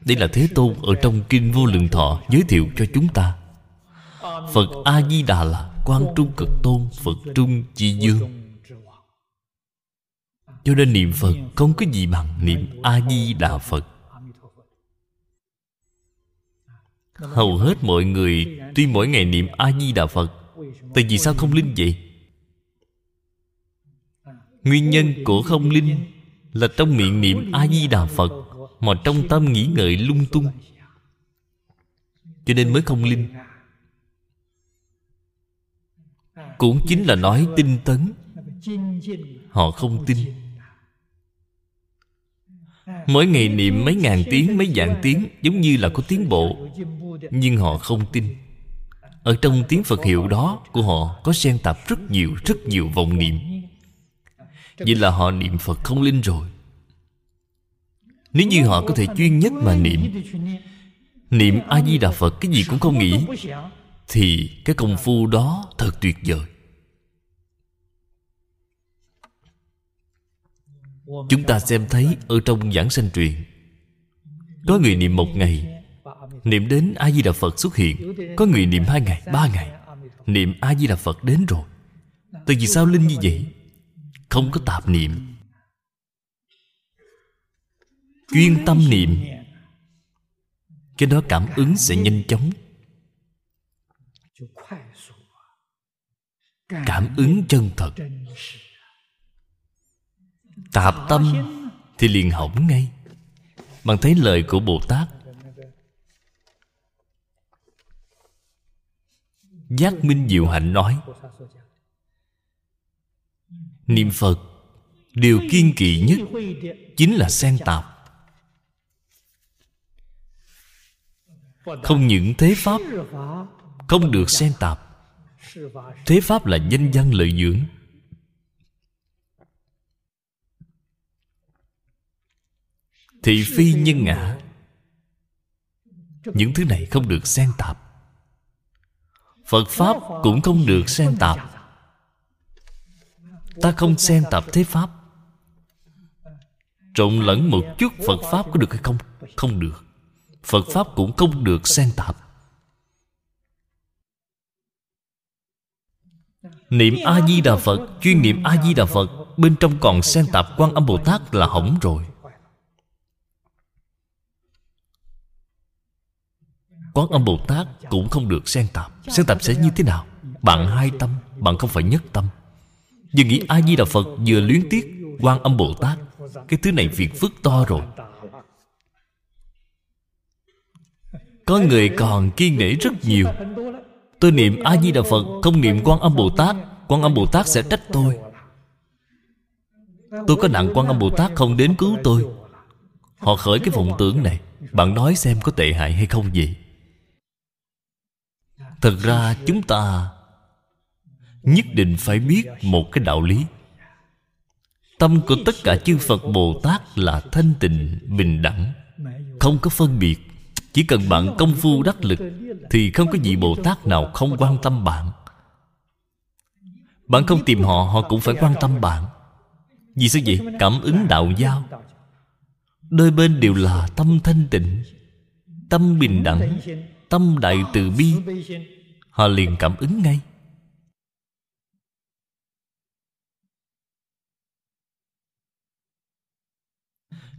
S2: Đây là thế tôn ở trong kinh vô lượng thọ giới thiệu cho chúng ta. Phật a di đà là quan trung cực tôn phật trung chi dương. Cho nên niệm phật không có gì bằng niệm a di đà phật. Hầu hết mọi người tuy mỗi ngày niệm a di đà phật, tại vì sao không linh vậy? Nguyên nhân của không linh là trong miệng niệm a di đà phật mà trong tâm nghĩ ngợi lung tung. Cho nên mới không linh. Cũng chính là nói tinh tấn. Họ không tin. Mỗi ngày niệm mấy ngàn tiếng, mấy vạn tiếng Giống như là có tiến bộ. Nhưng họ không tin. Ở trong tiếng Phật hiệu đó của họ Có xen tạp rất nhiều, rất nhiều vọng niệm. Vậy là họ niệm Phật không linh rồi. Nếu như họ có thể chuyên nhất mà niệm Niệm A-di-đà Phật cái gì cũng không nghĩ Thì cái công phu đó thật tuyệt vời. Chúng ta xem thấy ở trong giảng sanh truyền Có người niệm một ngày Niệm đến A-di-đà Phật xuất hiện Có người niệm hai ngày, ba ngày Niệm A-di-đà Phật đến rồi. Tại vì sao linh như vậy? Không có tạp niệm. Chuyên tâm niệm, Cái đó cảm ứng sẽ nhanh chóng. Cảm ứng chân thật. Tạp tâm Thì liền hỏng ngay. Bằng thấy lời của Bồ Tát. Giác Minh Diệu Hạnh nói Niệm Phật, Điều kiên kỵ nhất Chính là xen tạp. Không những thế Pháp Không được xen tạp, Thế Pháp là danh văn lợi dưỡng. Thị phi nhân ngã, Những thứ này không được xen tạp. Phật Pháp cũng không được xen tạp. Ta không xen tạp thế Pháp. Trộn lẫn một chút Phật Pháp có được hay không? Không được. Phật Pháp cũng không được xen tạp Niệm A-di-đà Phật Chuyên niệm A-di-đà Phật Bên trong còn xen tạp quan âm Bồ Tát là hỏng rồi. Quán âm Bồ Tát cũng không được xen tạp Xen tạp sẽ như thế nào? Bạn hai tâm, bạn không phải nhất tâm. Vừa nghĩ A-di-đà Phật vừa luyến tiếc quan âm Bồ Tát Cái thứ này việc phức to rồi. Có người còn kiên nể rất nhiều. Tôi niệm A-di-đà Phật, Không niệm quan âm Bồ Tát Quan âm Bồ Tát sẽ trách tôi. Tôi có nặng quan âm Bồ Tát không đến cứu tôi. Họ khởi cái vọng tưởng này. Bạn nói xem có tệ hại hay không gì Thật ra chúng ta Nhất định phải biết một cái đạo lý. Tâm của tất cả chư Phật Bồ Tát là thanh tịnh, bình đẳng Không có phân biệt. Chỉ cần bạn công phu đắc lực Thì không có vị Bồ Tát nào không quan tâm bạn. Bạn không tìm họ, họ cũng phải quan tâm bạn. Vì sao vậy? Cảm ứng đạo giao. Đôi bên đều là tâm thanh tịnh Tâm bình đẳng Tâm đại từ bi. Họ liền cảm ứng ngay.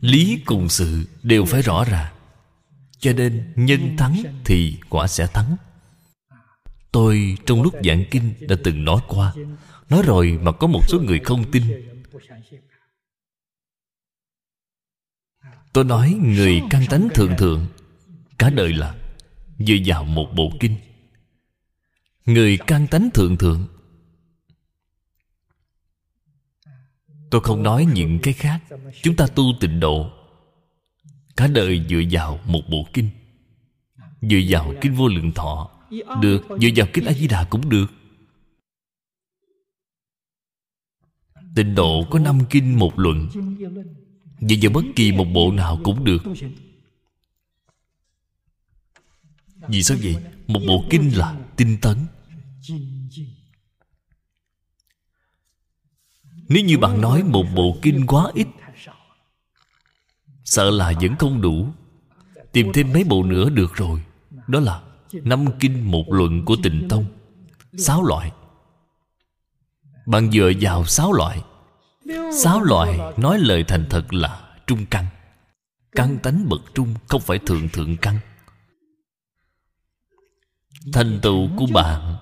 S2: Lý cùng sự đều phải rõ ràng Cho nên nhân thắng thì quả sẽ thắng. Tôi trong lúc giảng kinh đã từng nói qua. Nói rồi mà có một số người không tin. Tôi nói người căn tánh thường thường, Cả đời là, Dựa vào một bộ kinh. Người căn tánh thượng thượng Tôi không nói những cái khác. Chúng ta tu tịnh độ. Cả đời dựa vào một bộ kinh. Dựa vào kinh vô lượng thọ. Được, Dựa vào kinh A-di-đà cũng được. Tịnh độ có năm kinh một luận. Dựa vào bất kỳ một bộ nào cũng được. Vì sao vậy? Một bộ kinh là tinh tấn. Nếu như bạn nói một bộ kinh quá ít, Sợ là vẫn không đủ. Tìm thêm mấy bộ nữa được rồi. Đó là Năm kinh một luận của tịnh tông. Sáu loại. Bạn dựa vào sáu loại. Sáu loại nói lời thành thật là trung căn. Căn tánh bậc trung, Không phải thượng thượng căn. Thành tựu của bạn,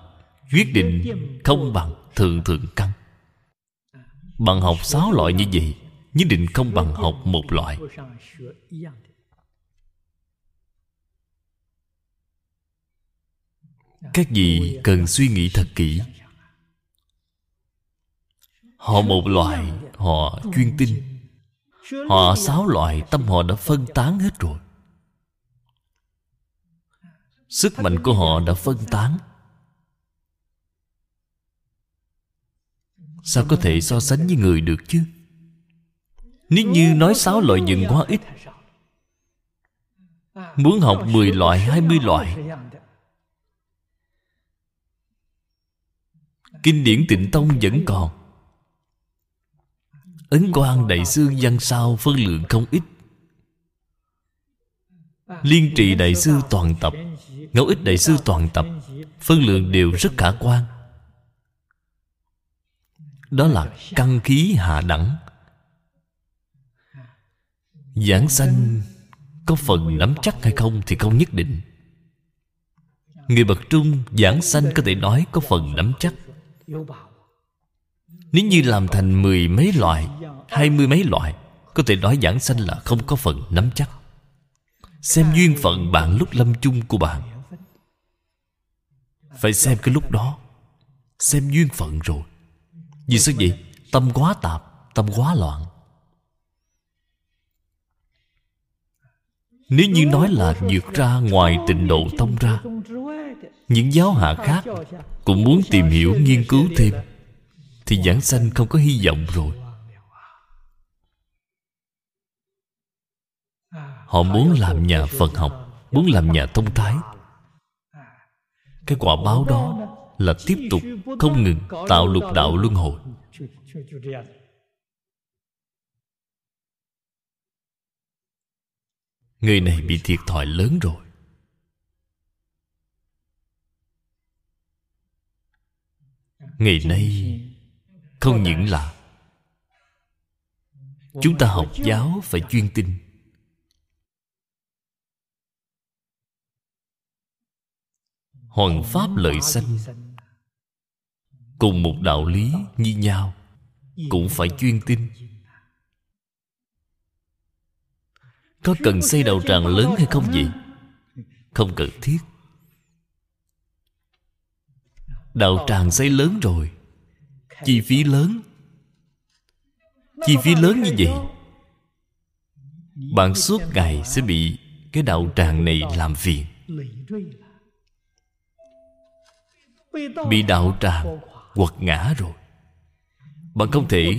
S2: Quyết định không bằng thượng thượng căn bằng học sáu loại như vậy, Nhất định không bằng học một loại. Các vị cần suy nghĩ thật kỹ. Họ một loại, Họ chuyên tin. Họ sáu loại, Tâm họ đã phân tán hết rồi. Sức mạnh của họ đã phân tán. Sao có thể so sánh với người được chứ? Nếu như nói sáu loại dựng quá ít. Muốn học 10 loại, 20 loại. Kinh điển tịnh tông vẫn còn. Ấn quan đại sư văn sao phân lượng không ít. Liên trì đại sư toàn tập Ngẫu ích đại sư toàn tập Phân lượng đều rất khả quan. Đó là căn khí hạ đẳng. Giảng sanh Có phần nắm chắc hay không Thì không nhất định. Người bậc trung giảng sanh có thể nói Có phần nắm chắc. Nếu như làm thành mười mấy loại, Hai mươi mấy loại, Có thể nói giảng sanh là không có phần nắm chắc. Xem duyên phận bạn lúc lâm chung của bạn. Phải xem cái lúc đó. Xem duyên phận rồi. Vì sao vậy? Tâm quá tạp, Tâm quá loạn. Nếu như nói là vượt ra ngoài tịnh độ tông ra, những giáo hạ khác cũng muốn tìm hiểu, nghiên cứu thêm, thì giảng sanh không có hy vọng rồi. Họ muốn làm nhà phật học, muốn làm nhà thông thái. Cái quả báo đó là tiếp tục không ngừng tạo lục đạo luân hồi. Người này bị thiệt thòi lớn rồi. Ngày nay, không những là chúng ta học giáo phải chuyên tinh hoàn pháp lợi sanh cùng một đạo lý như nhau, cũng phải chuyên tin. Có cần xây đầu tràng lớn hay không vậy? Không cần thiết. Đạo tràng xây lớn rồi. Chi phí lớn? Chi phí lớn như vậy? Bạn suốt ngày sẽ bị cái đạo tràng này làm phiền. Bị đạo tràng quật ngã rồi. Bạn không thể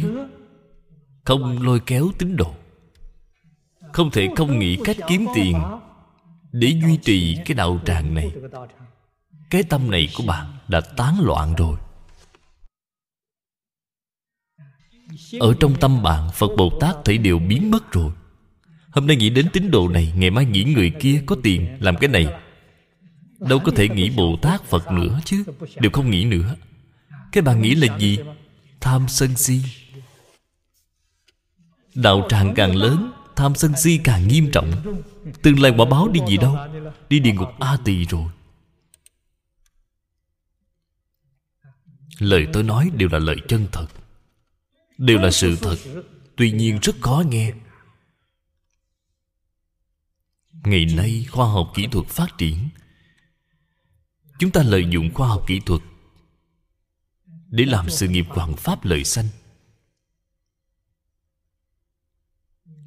S2: không lôi kéo tín đồ. Không thể không nghĩ cách kiếm tiền để duy trì cái đạo tràng này. Cái tâm này của bạn đã tán loạn rồi. Ở trong tâm bạn, phật bồ tát thấy đều biến mất rồi. Hôm nay nghĩ đến tín đồ này, ngày mai nghĩ người kia có tiền làm cái này. Đâu có thể nghĩ bồ tát, phật nữa chứ. Đều không nghĩ nữa cái bạn nghĩ là gì? Tham sân si. Đạo tràng càng lớn, tham sân si càng nghiêm trọng. Tương lai quả báo đi gì đâu? Đi địa ngục a tỳ rồi. Lời tôi nói đều là lời chân thật. Đều là sự thật. Tuy nhiên rất khó nghe. Ngày nay khoa học kỹ thuật phát triển. Chúng ta lợi dụng khoa học kỹ thuật để làm sự nghiệp hoàng pháp lợi sanh.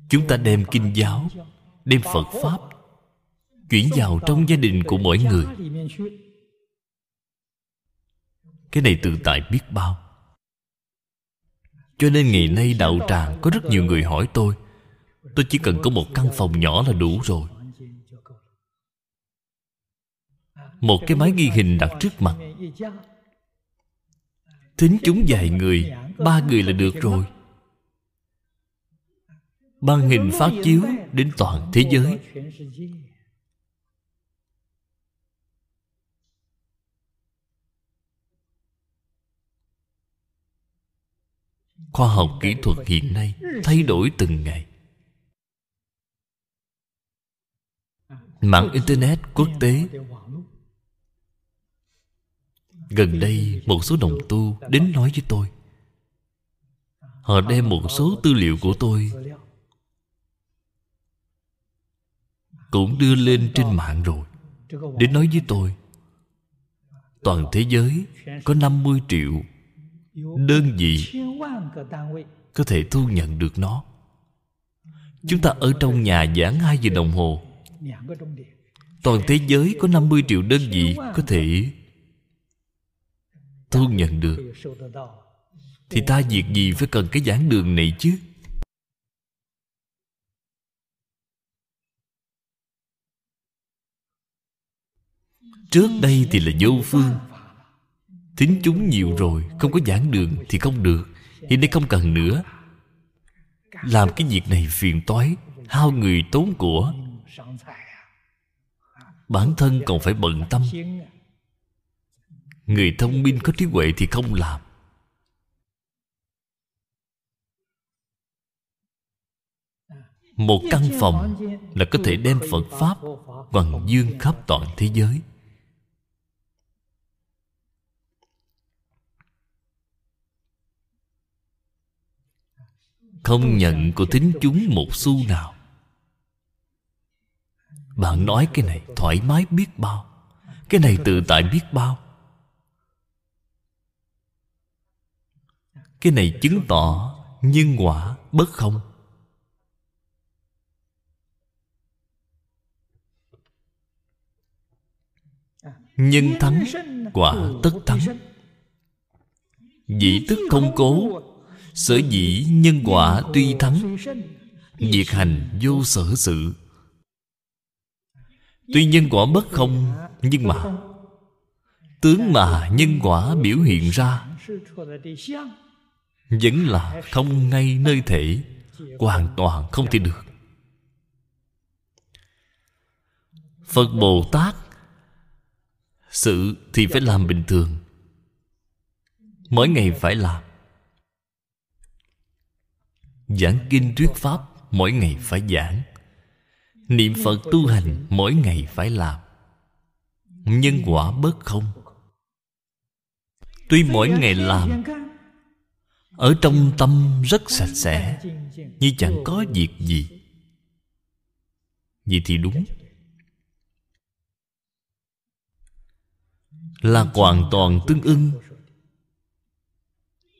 S2: Chúng ta đem kinh giáo, đem phật pháp chuyển vào trong gia đình của mỗi người. Cái này tự tại biết bao. Cho nên ngày nay đạo tràng có rất nhiều người hỏi tôi tôi chỉ cần có một căn phòng nhỏ là đủ rồi. Một cái máy ghi hình đặt trước mặt thính chúng vài người, ba người là được rồi. Ban hình phát chiếu đến toàn thế giới. Khoa học kỹ thuật hiện nay thay đổi từng ngày. Mạng internet quốc tế gần đây một số đồng tu đến nói với tôi. Họ đem một số tư liệu của tôi cũng đưa lên trên mạng rồi đến nói với tôi. Toàn thế giới có 50 triệu đơn vị có thể thu nhận được nó. Chúng ta ở trong nhà giảng 2 giờ đồng hồ. Toàn thế giới có 50 triệu đơn vị có thể thu nhận được, thì ta việc gì phải cần cái giảng đường này chứ? Trước đây thì là vô phương. Thính chúng nhiều rồi, Không có giảng đường thì không được. Hiện nay không cần nữa. Làm cái việc này phiền toái, Hao người tốn của. Bản thân còn phải bận tâm. Người thông minh có trí huệ thì không làm. Một căn phòng là có thể đem Phật Pháp Hoàng dương khắp toàn thế giới. Không nhận của thính chúng một xu nào. Bạn nói cái này thoải mái biết bao, Cái này tự tại biết bao. cái này chứng tỏ nhân quả bất không? Nhân thắng quả tất thắng. Dĩ tức không cố, sở dĩ nhân quả tuy thắng, việc hành vô sở sự. Tuy nhân quả bất không, nhưng mà, tướng mà nhân quả biểu hiện ra vẫn là không ngay nơi thể, Hoàn toàn không thể được. Phật Bồ Tát, Sự thì phải làm bình thường. Mỗi ngày phải làm. Giảng kinh thuyết pháp, Mỗi ngày phải giảng. Niệm Phật tu hành, Mỗi ngày phải làm. Nhân quả bất không. Tuy mỗi ngày làm ở trong tâm rất sạch sẽ Như chẳng có việc gì. Vậy thì đúng. Là hoàn toàn tương ưng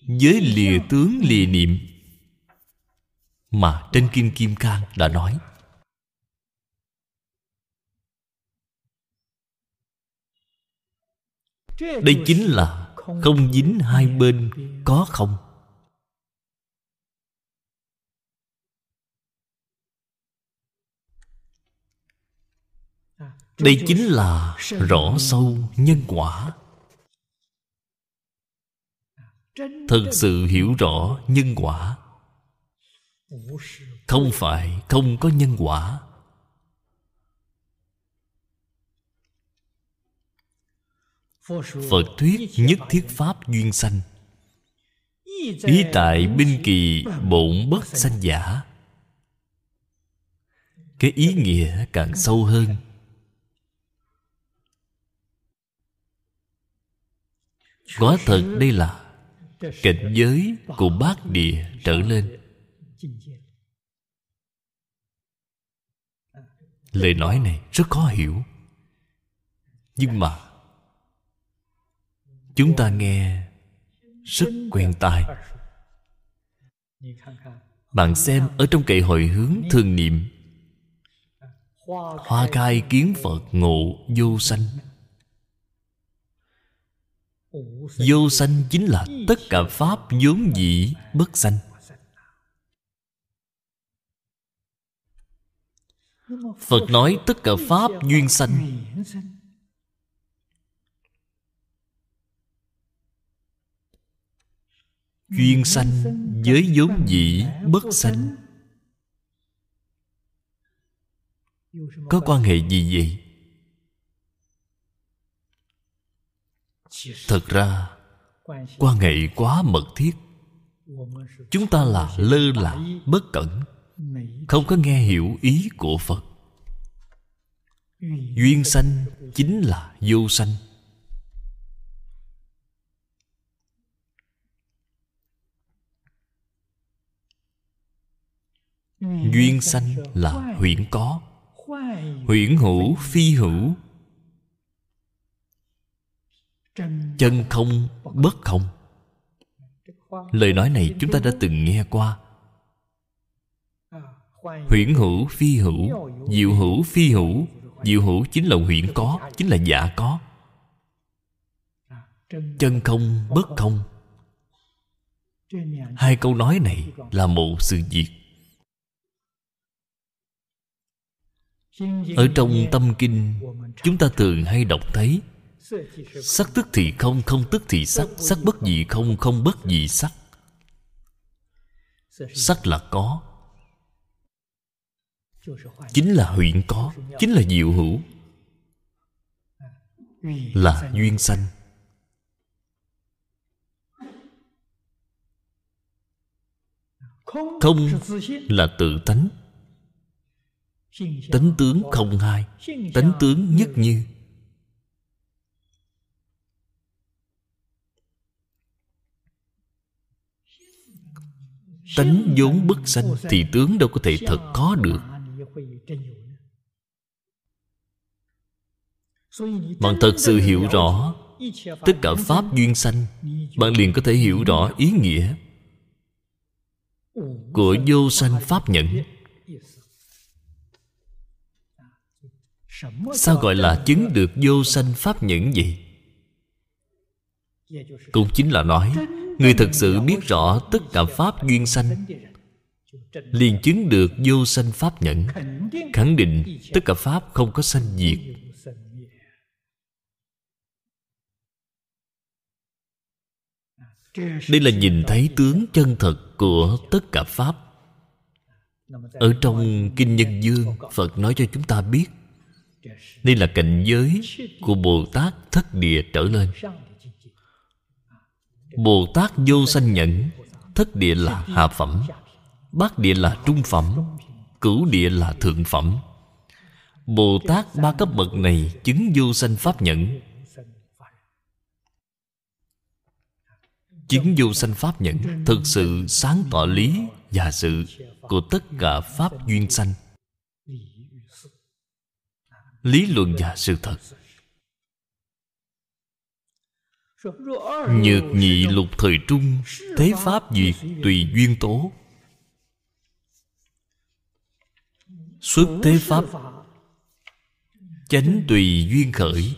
S2: Với lìa tướng lìa niệm Mà trên Kim Kim Cang đã nói. Đây chính là không dính hai bên có không? Đây chính là rõ sâu nhân quả. Thực sự hiểu rõ nhân quả. Không phải không có nhân quả. Phật thuyết nhất thiết pháp duyên sanh. Ý tại binh kỳ bổn bất sanh giả. Cái ý nghĩa càng sâu hơn Quả thật đây là Cảnh giới của bát địa trở lên. Lời nói này rất khó hiểu. Nhưng mà Chúng ta nghe Rất quen tai. Bạn xem ở trong kệ hồi hướng thường niệm. Hoa khai kiến Phật ngộ vô sanh. Vô sanh chính là tất cả Pháp vốn dĩ bất sanh. Phật nói tất cả Pháp duyên sanh. Duyên sanh với vốn dĩ bất sanh. Có quan hệ gì vậy? Thật ra quan hệ quá mật thiết, chúng ta là lơ là bất cẩn, không có nghe hiểu ý của phật. Duyên sanh chính là vô sanh. Duyên sanh là huyễn có, huyễn hữu, phi hữu chân không, bất không? Lời nói này chúng ta đã từng nghe qua. Huyễn hữu, phi hữu, diệu hữu, phi hữu. Diệu hữu chính là huyễn có, chính là giả có. Chân không, bất không? Hai câu nói này là một sự việc. Ở trong tâm kinh, chúng ta thường hay đọc thấy Sắc tức thì không, không tức thì sắc. Sắc bất dị không, không bất dị sắc. Sắc là có. Chính là huyện có. Chính là diệu hữu. Là duyên sanh. Không là tự tánh. Tánh tướng không hai. Tánh tướng nhất như. Tánh vốn bất sanh Thì tướng đâu có thể thật có được. Bạn thật sự hiểu rõ Tất cả Pháp duyên sanh, Bạn liền có thể hiểu rõ ý nghĩa Của vô sanh Pháp nhẫn. Sao gọi là chứng được vô sanh pháp nhẫn gì cũng chính là nói người thật sự biết rõ tất cả pháp duyên sanh, liền chứng được vô sanh pháp nhẫn, khẳng định tất cả pháp không có sanh diệt. Đây là nhìn thấy tướng chân thật của tất cả pháp. Ở trong kinh nhân dương phật nói cho chúng ta biết, đây là cảnh giới của bồ tát thất địa trở lên bồ tát vô sanh nhẫn, thất địa là hạ phẩm, bát địa là trung phẩm, cửu địa là thượng phẩm. Bồ tát ba cấp bậc này chứng vô sanh pháp nhẫn. Chứng vô sanh pháp nhẫn thực sự sáng tỏ lý và sự của tất cả pháp duyên sanh. Lý luận và sự thật nhược nhị lục thời trung, thế pháp diệt tùy duyên tố? Xuất thế pháp, chánh tùy duyên khởi.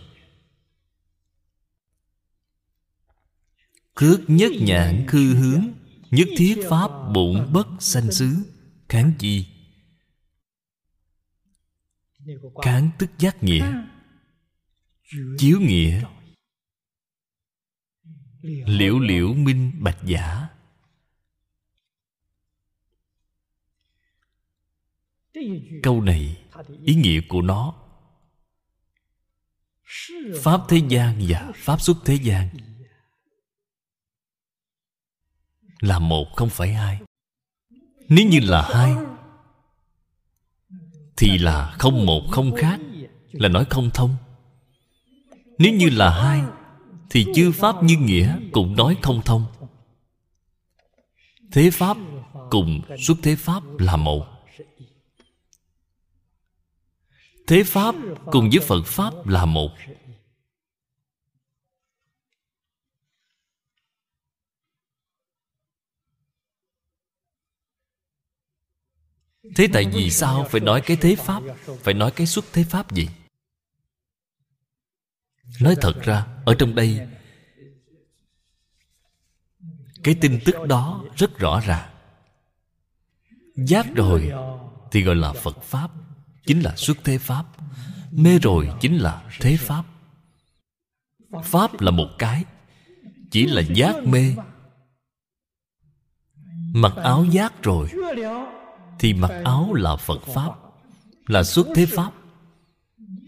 S2: Cước nhất nhãn khư hướng, nhất thiết pháp bổn bất sanh xứ. Kháng chi? Kháng tức giác nghĩa. Chiếu nghĩa liễu liễu minh bạch giả. Câu này, ý nghĩa của nó. Pháp thế gian và pháp xuất thế gian là một không phải hai. Nếu như là hai, thì là không một không khác, là nói không thông. Nếu như là hai thì chư pháp như nghĩa cũng nói không thông. Thế pháp cùng xuất thế pháp là một. Thế pháp cùng với phật pháp là một. Thế tại vì sao phải nói cái thế pháp? Phải nói cái xuất thế pháp gì? Nói thật ra, ở trong đây, cái tin tức đó rất rõ ràng. Giác rồi thì gọi là phật pháp, chính là xuất thế pháp. Mê rồi chính là thế pháp. Pháp là một cái, chỉ là giác mê. Mặc áo giác rồi thì mặc áo là phật pháp, là xuất thế pháp.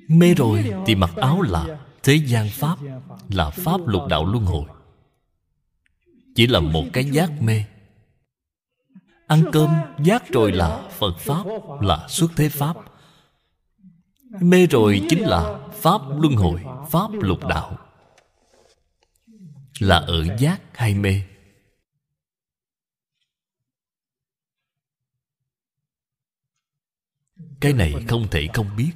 S2: Mê rồi thì mặc áo là thế gian pháp là pháp lục đạo luân hồi. Chỉ là một cái giác mê. Ăn cơm, giác rồi là phật pháp, là xuất thế pháp. Mê rồi chính là pháp luân hồi, pháp lục đạo. Là ở giác hay mê? Cái này không thể không biết.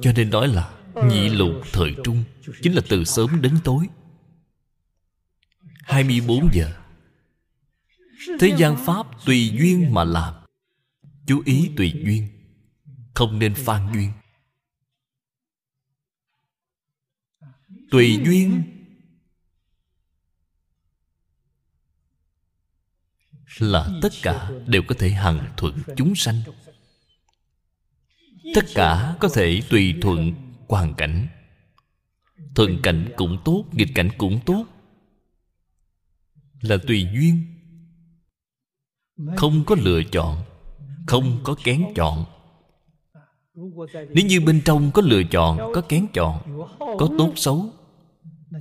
S2: Cho nên nói là nhị lục thời trung, chính là từ sớm đến tối. 24 giờ. Thế gian Pháp tùy duyên mà làm, Chú ý tùy duyên, Không nên phan duyên. Tùy duyên. Là tất cả đều có thể hằng thuận chúng sanh. Tất cả có thể tùy thuận hoàn cảnh. Thuận cảnh cũng tốt, Nghịch cảnh cũng tốt. Là tùy duyên. Không có lựa chọn, Không có kén chọn. Nếu như bên trong có lựa chọn, Có kén chọn, Có tốt xấu,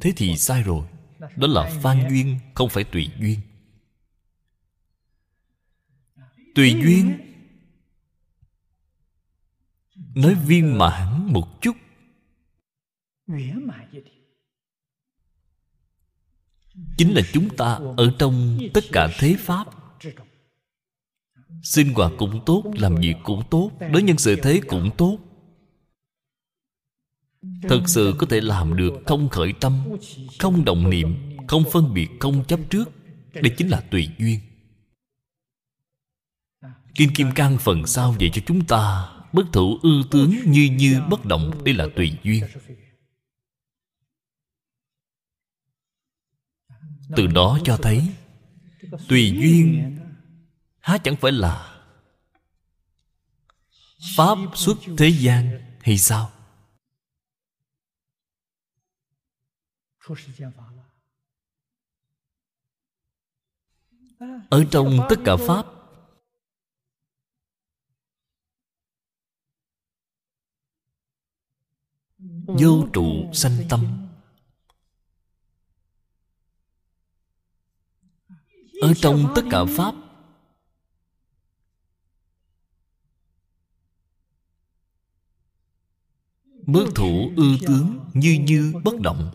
S2: Thế thì sai rồi. Đó là phan duyên, Không phải tùy duyên. Tùy duyên. Nói viên mãn một chút chính là chúng ta ở trong tất cả thế pháp. Sinh hoạt cũng tốt, làm việc cũng tốt, đối nhân sự thế cũng tốt. Thật sự có thể làm được không khởi tâm, không động niệm, không phân biệt, không chấp trước. Đây chính là tùy duyên. Kim Kim Cang phần sau dạy cho chúng ta, Bất thủ ư tướng như như bất động, Đây là tùy duyên. Từ đó cho thấy, Tùy duyên, Há chẳng phải là Pháp xuất thế gian hay sao? Ở trong tất cả Pháp, Vô trụ sanh tâm. Ở trong tất cả Pháp bất thủ ư tướng Như như bất động.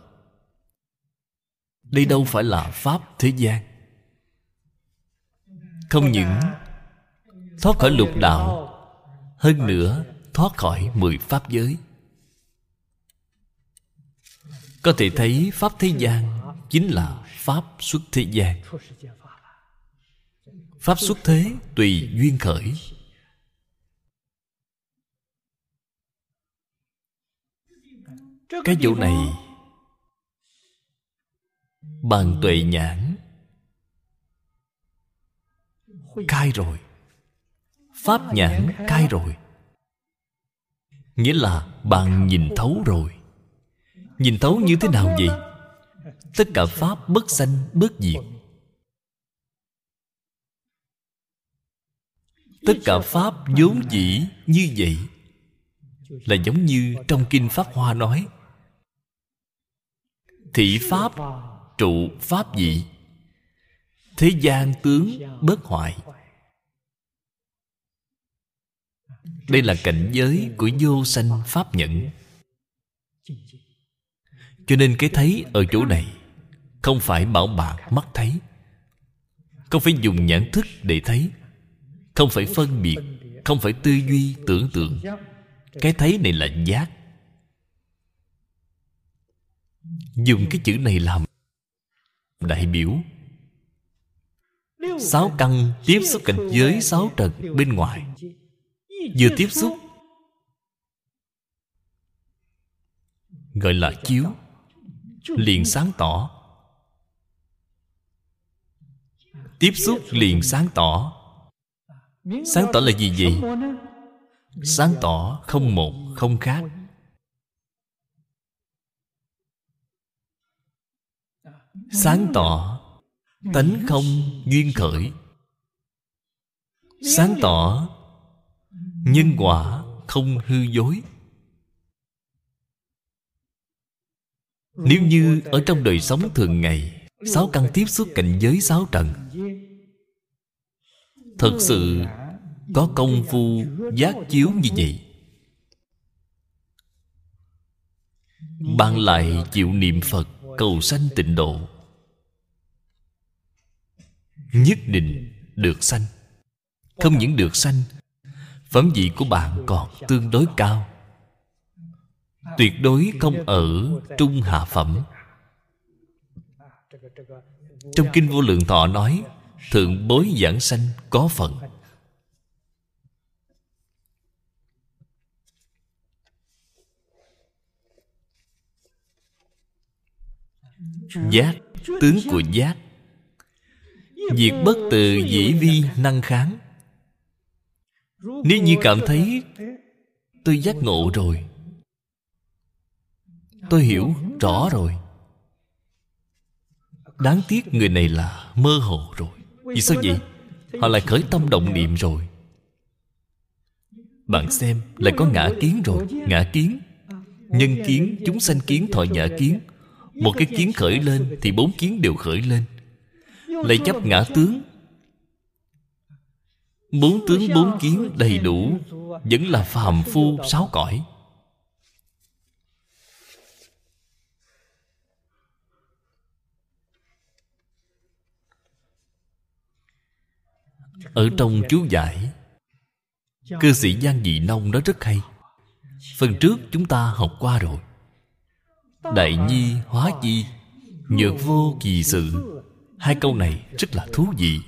S2: Đây đâu phải là Pháp thế gian. Không những Thoát khỏi lục đạo, Hơn nữa thoát khỏi mười Pháp giới. Có thể thấy Pháp thế gian Chính là Pháp xuất thế gian. Pháp xuất thế tùy duyên khởi. Cái vụ này Bằng tuệ nhãn Cai rồi. Pháp nhãn cai rồi. Nghĩa là bạn nhìn thấu rồi. Nhìn thấu như thế nào vậy? Tất cả Pháp bất sanh, bất diệt. Tất cả Pháp vốn dĩ như vậy. Là giống như trong Kinh Pháp Hoa nói, Thị Pháp trụ Pháp dị Thế gian tướng bất hoại. Đây là cảnh giới của vô sanh Pháp nhẫn. Cho nên cái thấy ở chỗ này Không phải bảo bạc mắt thấy. Không phải dùng nhãn thức để thấy. Không phải phân biệt, Không phải tư duy, tưởng tượng. Cái thấy này là giác. Dùng cái chữ này làm Đại biểu. Sáu căn tiếp xúc cảnh giới sáu trần bên ngoài. Vừa tiếp xúc, Gọi là chiếu, Liền sáng tỏ. Tiếp xúc liền sáng tỏ. Sáng tỏ là gì vậy? Sáng tỏ không một, không khác. Sáng tỏ, Tánh không duyên khởi. Sáng tỏ, Nhân quả không hư dối. Nếu như ở trong đời sống thường ngày, Sáu căn tiếp xúc cảnh giới sáu trần Thật sự có công phu giác chiếu như vậy. Ban lại chịu niệm Phật cầu sanh tịnh độ. Nhất định được sanh. Không những được sanh, Phẩm vị của bạn còn tương đối cao. Tuyệt đối không ở trung hạ phẩm. Trong Kinh Vô Lượng Thọ nói Thượng bối giảng sanh có phần. Giác, Tướng của giác. Diệt bất từ dĩ vi năng kháng. Nếu như cảm thấy Tôi giác ngộ rồi, Tôi hiểu rõ rồi. Đáng tiếc người này là mơ hồ rồi. Vì sao vậy? Họ lại khởi tâm động niệm rồi. Bạn xem Lại có ngã kiến rồi Ngã kiến. Nhân kiến, chúng sanh kiến, thọ nhã kiến. Một cái kiến khởi lên Thì bốn kiến đều khởi lên. Lại chấp ngã tướng. Bốn tướng bốn kiến đầy đủ Vẫn là phàm phu sáu cõi. Ở trong chú giải. Cư sĩ Giang Dị Nông nói rất hay, Phần trước chúng ta học qua rồi. Đại nhi, hóa chi Nhược vô kỳ sự, Hai câu này rất là thú vị.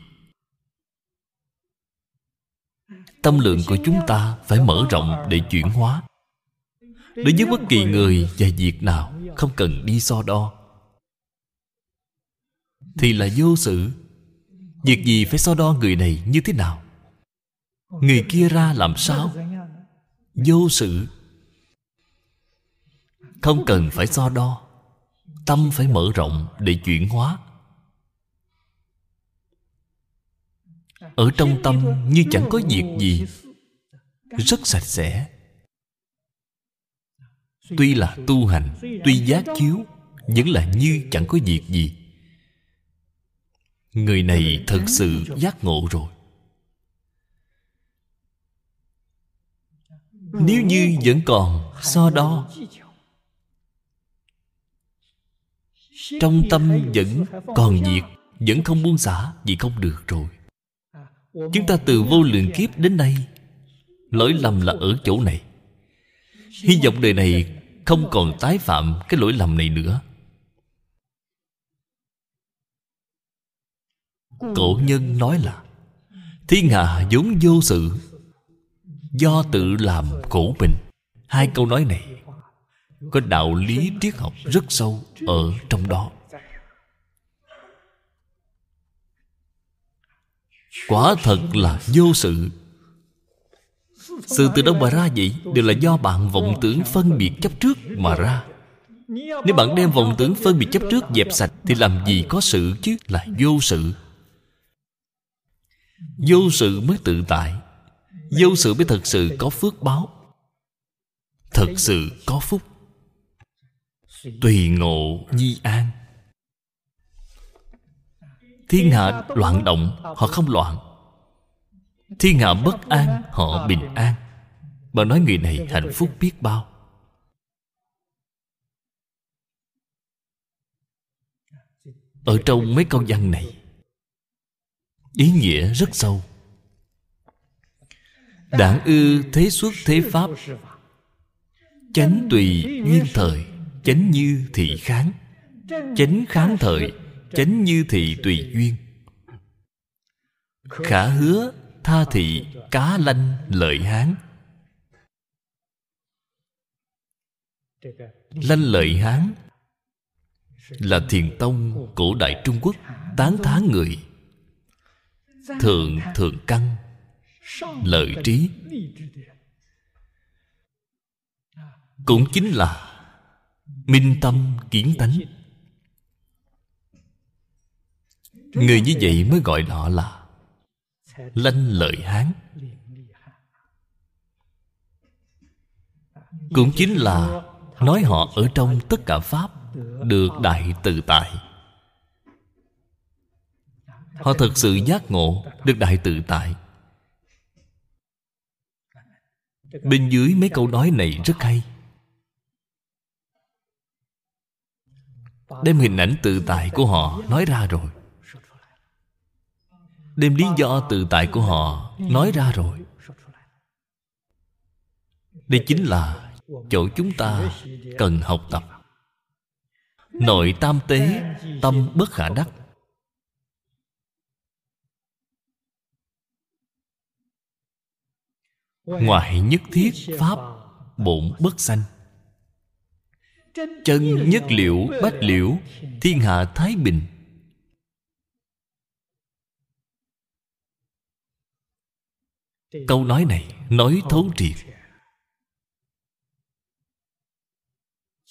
S2: Tâm lượng của chúng ta phải mở rộng để chuyển hóa. Đối với bất kỳ người và việc nào không cần đi so đo, thì là vô sự việc gì phải so đo người này như thế nào? Người kia ra làm sao? Vô sự. Không cần phải so đo. Tâm phải mở rộng để chuyển hóa. Ở trong tâm như chẳng có việc gì. Rất sạch sẽ. Tuy là tu hành, tuy giác chiếu, vẫn là như chẳng có việc gì người này thật sự giác ngộ rồi. Nếu như vẫn còn so đo. Trong tâm vẫn còn nhiệt, vẫn không buông xả vì không được rồi. Chúng ta từ vô lượng kiếp đến nay lỗi lầm là ở chỗ này. Hy vọng đời này không còn tái phạm cái lỗi lầm này nữa. Cổ nhân nói là, thiên hạ vốn vô sự, do tự làm khổ mình. Hai câu nói này có đạo lý triết học rất sâu ở trong đó. Quả thật là vô sự. Sự từ đâu mà ra vậy? Đều là do bạn vọng tưởng phân biệt chấp trước mà ra. Nếu bạn đem vọng tưởng phân biệt chấp trước dẹp sạch thì làm gì có sự chứ? Là vô sự vô sự mới tự tại. Vô sự mới thật sự có phước báo. Thật sự có phúc. Tùy ngộ nhi an. Thiên hạ loạn động, họ không loạn. Thiên hạ bất an, họ bình an. Bà nói người này hạnh phúc biết bao. Ở trong mấy câu văn này ý nghĩa rất sâu. Đảng ư thế xuất thế pháp, chánh tùy duyên thời, chánh như thị kháng. Chánh kháng thời, chánh như thị tùy duyên. Khả hứa, tha thị, cá lanh, lợi hán. Lanh lợi hán là thiền tông cổ đại trung quốc, tán thán người thượng thượng căn. Lợi trí. Cũng chính là minh tâm kiến tánh. Người như vậy mới gọi họ là lanh lợi hán. Cũng chính là nói họ ở trong tất cả pháp được đại tự tại họ thật sự giác ngộ được đại tự tại. Bên dưới mấy câu nói này rất hay. Đem hình ảnh tự tại của họ nói ra rồi. Đem lý do tự tại của họ nói ra rồi. Đây chính là chỗ chúng ta cần học tập. Nội tam tế, tâm bất khả đắc. Ngoại nhất thiết, pháp bổn bất sanh. Chân nhất liễu bách liễu, thiên hạ thái bình. Câu nói này nói thấu triệt.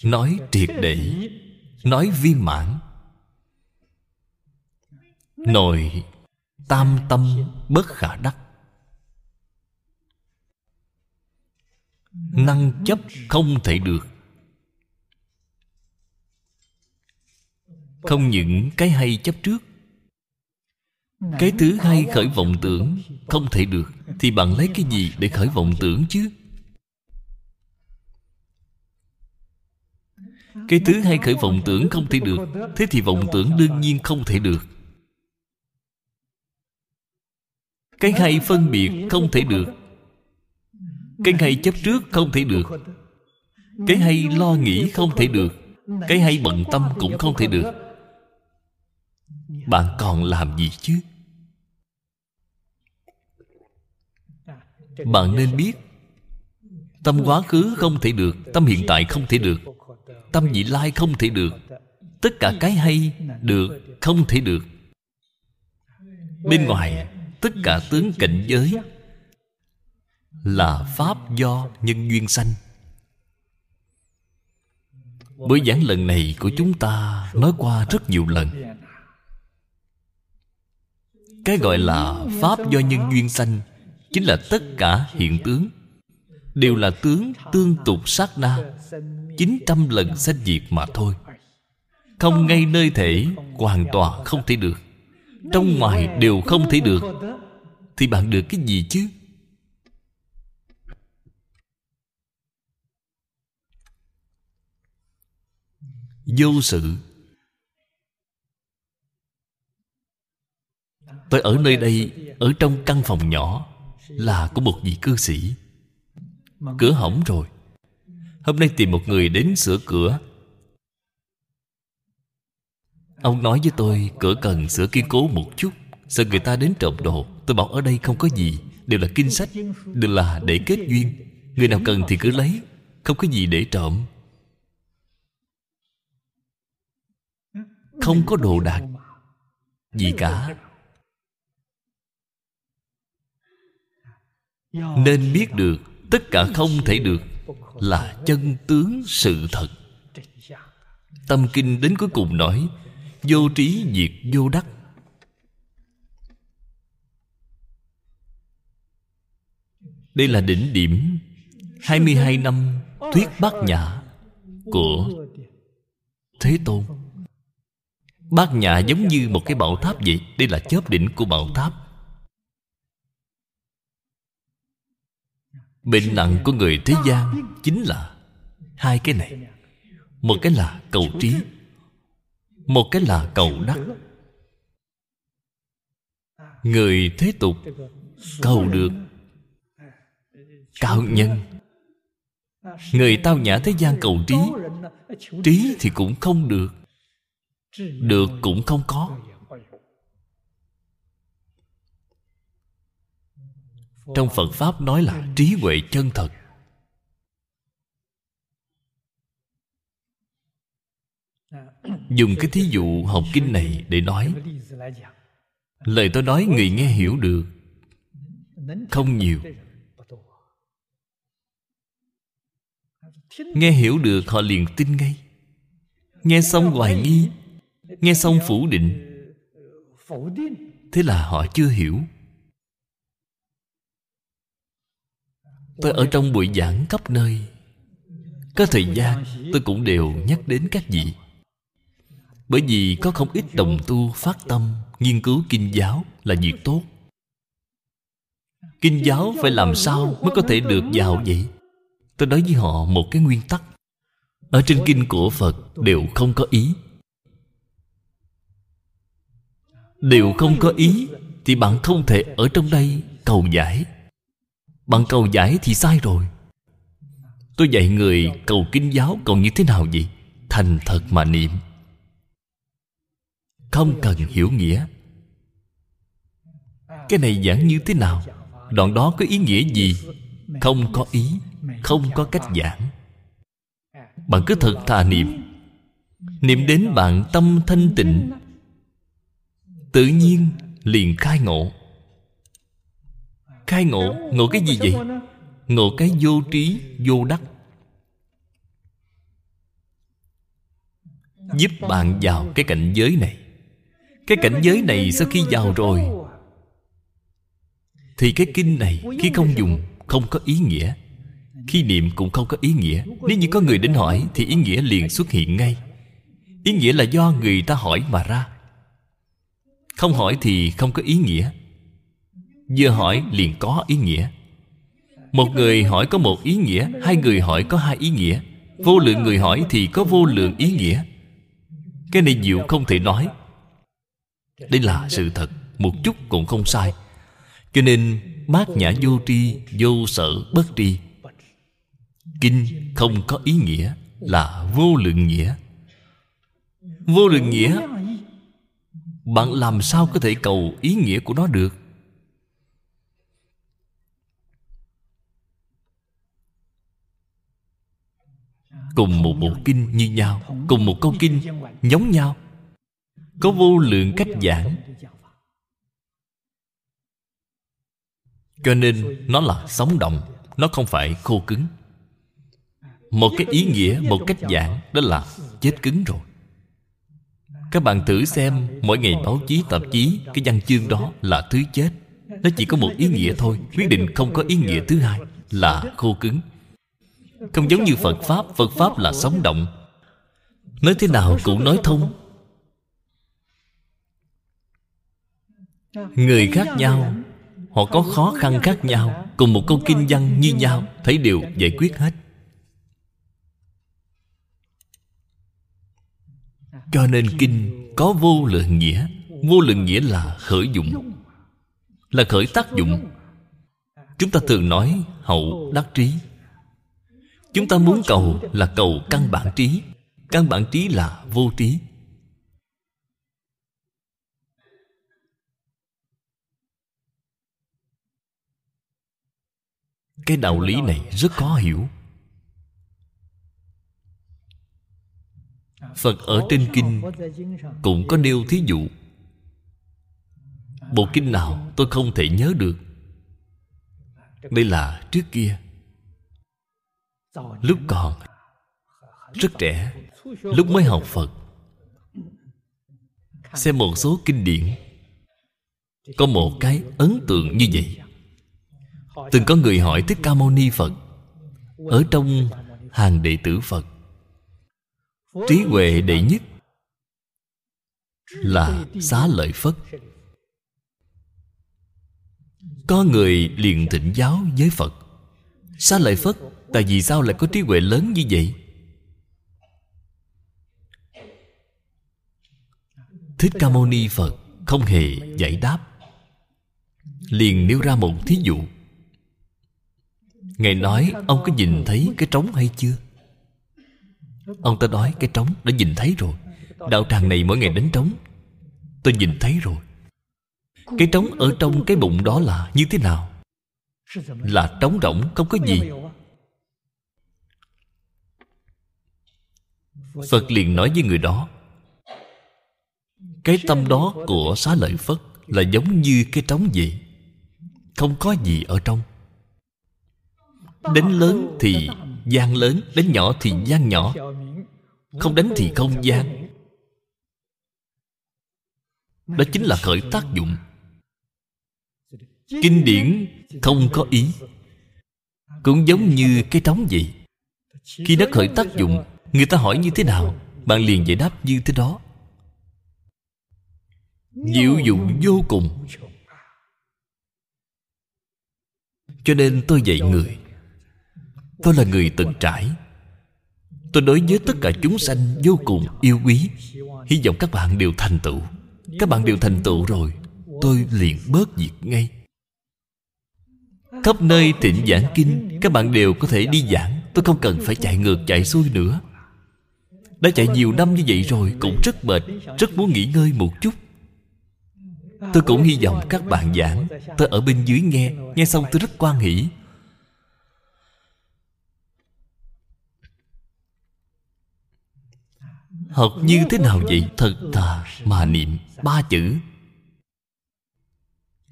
S2: Nói triệt để, nói viên mãn. Nội tam tâm bất khả đắc. Năng chấp không thể được. Không những cái hay chấp trước, cái thứ hay khởi vọng tưởng không thể được, thì bạn lấy cái gì để khởi vọng tưởng chứ? Cái thứ hay khởi vọng tưởng không thể được, thế thì vọng tưởng đương nhiên không thể được. Cái hay phân biệt không thể được cái hay chấp trước không thể được. Cái hay lo nghĩ không thể được. Cái hay bận tâm cũng không thể được. Bạn còn làm gì chứ? Bạn nên biết, tâm quá khứ không thể được, tâm hiện tại không thể được, tâm vị lai không thể được. Tất cả cái hay được, không thể được. Bên ngoài, tất cả tướng cảnh giới là pháp do nhân duyên sanh. Buổi giảng lần này của chúng ta nói qua rất nhiều lần. Cái gọi là pháp do nhân duyên sanh chính là tất cả hiện tướng, đều là tướng tương tục sát na 900 lần sanh diệt mà thôi. Không ngay nơi thể Hoàn toàn không thể được, Trong ngoài đều không thể được, Thì bạn được cái gì chứ? Vô sự. Tôi ở nơi đây, Ở trong căn phòng nhỏ, Là của một vị cư sĩ. Cửa hỏng rồi. Hôm nay tìm một người đến sửa cửa. Ông nói với tôi, cửa cần sửa kiên cố một chút, Sợ người ta đến trộm đồ. Tôi bảo, ở đây không có gì, Đều là kinh sách, Đều là để kết duyên. Người nào cần thì cứ lấy, Không có gì để trộm. Không có đồ đạc Gì cả. Nên biết được Tất cả không thể được là chân tướng sự thật. Tâm kinh đến cuối cùng nói, vô trí diệt vô đắc. Đây là đỉnh điểm 22 năm thuyết bát nhã của Thế Tôn. Bát nhã giống như một cái bảo tháp vậy, Đây là chớp đỉnh của bảo tháp. Bệnh nặng của người thế gian Chính là Hai cái này. Một cái là cầu trí, Một cái là cầu đắc. Người thế tục Cầu được Cao nhân. Người tao nhã thế gian cầu trí Trí thì cũng không được. Được cũng không có. Trong phật pháp nói là trí huệ chân thật. Dùng cái thí dụ học kinh này để nói. Lời tôi nói người nghe hiểu được. Không nhiều. Nghe hiểu được, họ liền tin ngay. Nghe xong hoài nghi nghe xong phủ định. Thế là họ chưa hiểu. Tôi ở trong buổi giảng khắp nơi. Có thời gian, tôi cũng đều nhắc đến các vị. Bởi vì có không ít đồng tu phát tâm, Nghiên cứu kinh giáo là việc tốt. Kinh giáo phải làm sao mới có thể được vào vậy? Tôi nói với họ một cái nguyên tắc. Ở trên kinh của Phật đều không có ý. Đều không có ý, Thì bạn không thể ở trong đây cầu giải. Bạn cầu giải thì sai rồi. Tôi dạy người cầu kinh giáo cầu như thế nào vậy? Thành thật mà niệm. Không cần hiểu nghĩa. Cái này giảng như thế nào? Đoạn đó có ý nghĩa gì? Không có ý, Không có cách giảng. Bạn cứ thật thà niệm. Niệm đến bạn tâm thanh tịnh Tự nhiên liền khai ngộ. Khai ngộ Ngộ cái gì vậy? Ngộ cái vô trí, vô đắc. Giúp bạn vào cái cảnh giới này. Cái cảnh giới này sau khi vào rồi, Thì cái kinh này khi không dùng, Không có ý nghĩa. Khi niệm cũng không có ý nghĩa. Nếu như có người đến hỏi, Thì ý nghĩa liền xuất hiện ngay. Ý nghĩa là do người ta hỏi mà ra. Không hỏi thì không có ý nghĩa. Vừa hỏi liền có ý nghĩa. Một người hỏi có một ý nghĩa, Hai người hỏi có hai ý nghĩa. Vô lượng người hỏi thì có vô lượng ý nghĩa. Cái này diệu không thể nói. Đây là sự thật, Một chút cũng không sai. Cho nên bát nhã vô tri, Vô sở bất tri. Kinh không có ý nghĩa, Là vô lượng nghĩa. Vô lượng nghĩa bạn làm sao có thể cầu ý nghĩa của nó được? Cùng một bộ kinh như nhau, cùng một câu kinh giống nhau, có vô lượng cách giảng. Cho nên nó là sống động, nó không phải khô cứng. Một cái ý nghĩa, một cách giảng, đó là chết cứng rồi các bạn thử xem, mỗi ngày báo chí, tạp chí, cái văn chương đó là thứ chết. Nó chỉ có một ý nghĩa thôi, quyết định không có ý nghĩa thứ hai là khô cứng. Không giống như phật pháp phật pháp là sống động. Nói thế nào cũng nói thông. Người khác nhau, họ có khó khăn khác nhau, cùng một câu kinh văn như nhau, thấy đều giải quyết hết. Cho nên kinh có vô lượng nghĩa. Vô lượng nghĩa là khởi dụng, là khởi tác dụng. Chúng ta thường nói hậu đắc trí. Chúng ta muốn cầu là cầu căn bản trí. Căn bản trí là vô trí. Cái đạo lý này rất khó hiểu. Phật ở trên kinh cũng có nêu thí dụ. Bộ kinh nào tôi không thể nhớ được. Đây là trước kia. Lúc còn, rất trẻ, lúc mới học phật. Xem một số kinh điển, có một cái ấn tượng như vậy. Từng có người hỏi thích ca mâu ni phật, ở trong hàng đệ tử phật trí huệ đệ nhất là xá lợi phất. Có người liền thỉnh giáo với phật. Xá lợi phất, tại vì sao lại có trí huệ lớn như vậy? Thích ca mâu ni phật không hề giải đáp. Liền nêu ra một thí dụ. Ngài nói, ông có nhìn thấy cái trống hay chưa? Ông ta nói cái trống đã nhìn thấy rồi. Đạo tràng này mỗi ngày đánh trống. Tôi nhìn thấy rồi. Cái trống ở trong cái bụng đó là như thế nào? Là trống rỗng, không có gì. Phật liền nói với người đó, Cái tâm đó của xá lợi Phất Là giống như cái trống gì Không có gì ở trong. Đến lớn thì gian lớn Đánh nhỏ thì gian nhỏ. Không đánh thì không gian. Đó chính là khởi tác dụng. Kinh điển không có ý. Cũng giống như cái trống vậy. Khi nó khởi tác dụng, Người ta hỏi như thế nào, Bạn liền giải đáp như thế đó. Diệu dụng vô cùng. Cho nên tôi dạy người Tôi là người từng trải. Tôi đối với tất cả chúng sanh vô cùng yêu quý. Hy vọng các bạn đều thành tựu. Các bạn đều thành tựu rồi, Tôi liền bớt việc ngay. Khắp nơi thịnh giảng kinh, Các bạn đều có thể đi giảng. Tôi không cần phải chạy ngược, chạy xuôi nữa. Đã chạy nhiều năm như vậy rồi, Cũng rất mệt, Rất muốn nghỉ ngơi một chút. Tôi cũng hy vọng các bạn giảng. Tôi ở bên dưới nghe Nghe xong tôi rất quan hỷ. Học như thế nào vậy? Thật thà mà niệm Ba chữ.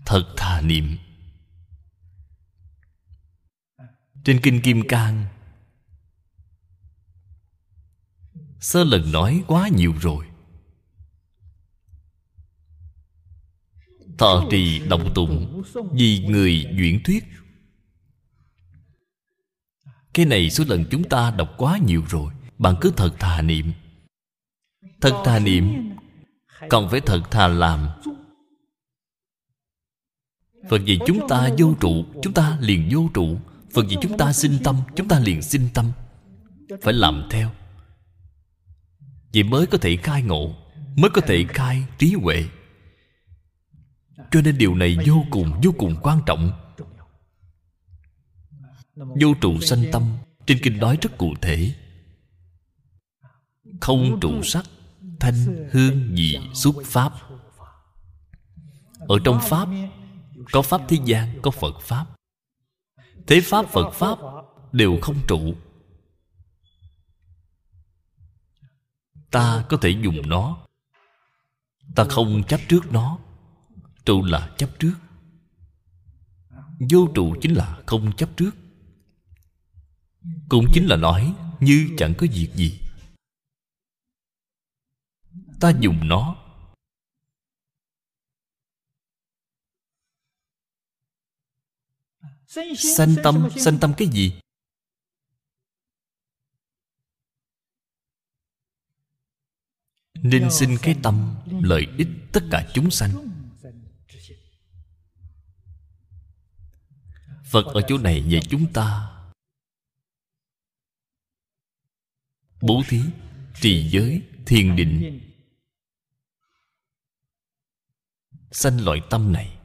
S2: Thật thà niệm. Trên Kinh Kim Cang, Sơ lần nói quá nhiều rồi. Thọ trì động tụng Vì người duyển thuyết. Cái này số lần chúng ta đọc quá nhiều rồi. Bạn cứ thật thà niệm. Thật thà niệm Còn phải thật thà làm. Phật gì chúng ta vô trụ, Chúng ta liền vô trụ. Phật gì chúng ta sinh tâm, Chúng ta liền sinh tâm. Phải làm theo. Vậy mới có thể khai ngộ, Mới có thể khai trí huệ. Cho nên điều này vô cùng vô cùng quan trọng. Vô trụ sanh tâm, Trên kinh nói rất cụ thể. Không trụ sắc thanh hương vị xuất pháp? Ở trong pháp, có pháp thế gian, có phật pháp. Thế pháp, phật pháp đều không trụ. Ta có thể dùng nó. Ta không chấp trước nó. Trụ là chấp trước. Vô trụ chính là không chấp trước. Cũng chính là nói, như chẳng có việc gì ta dùng nó. Sanh tâm sanh tâm cái gì? Nên xin cái tâm, lợi ích tất cả chúng sanh. Phật ở chỗ này dạy chúng ta. Bố thí, trì giới, thiền định. Sanh loại tâm này.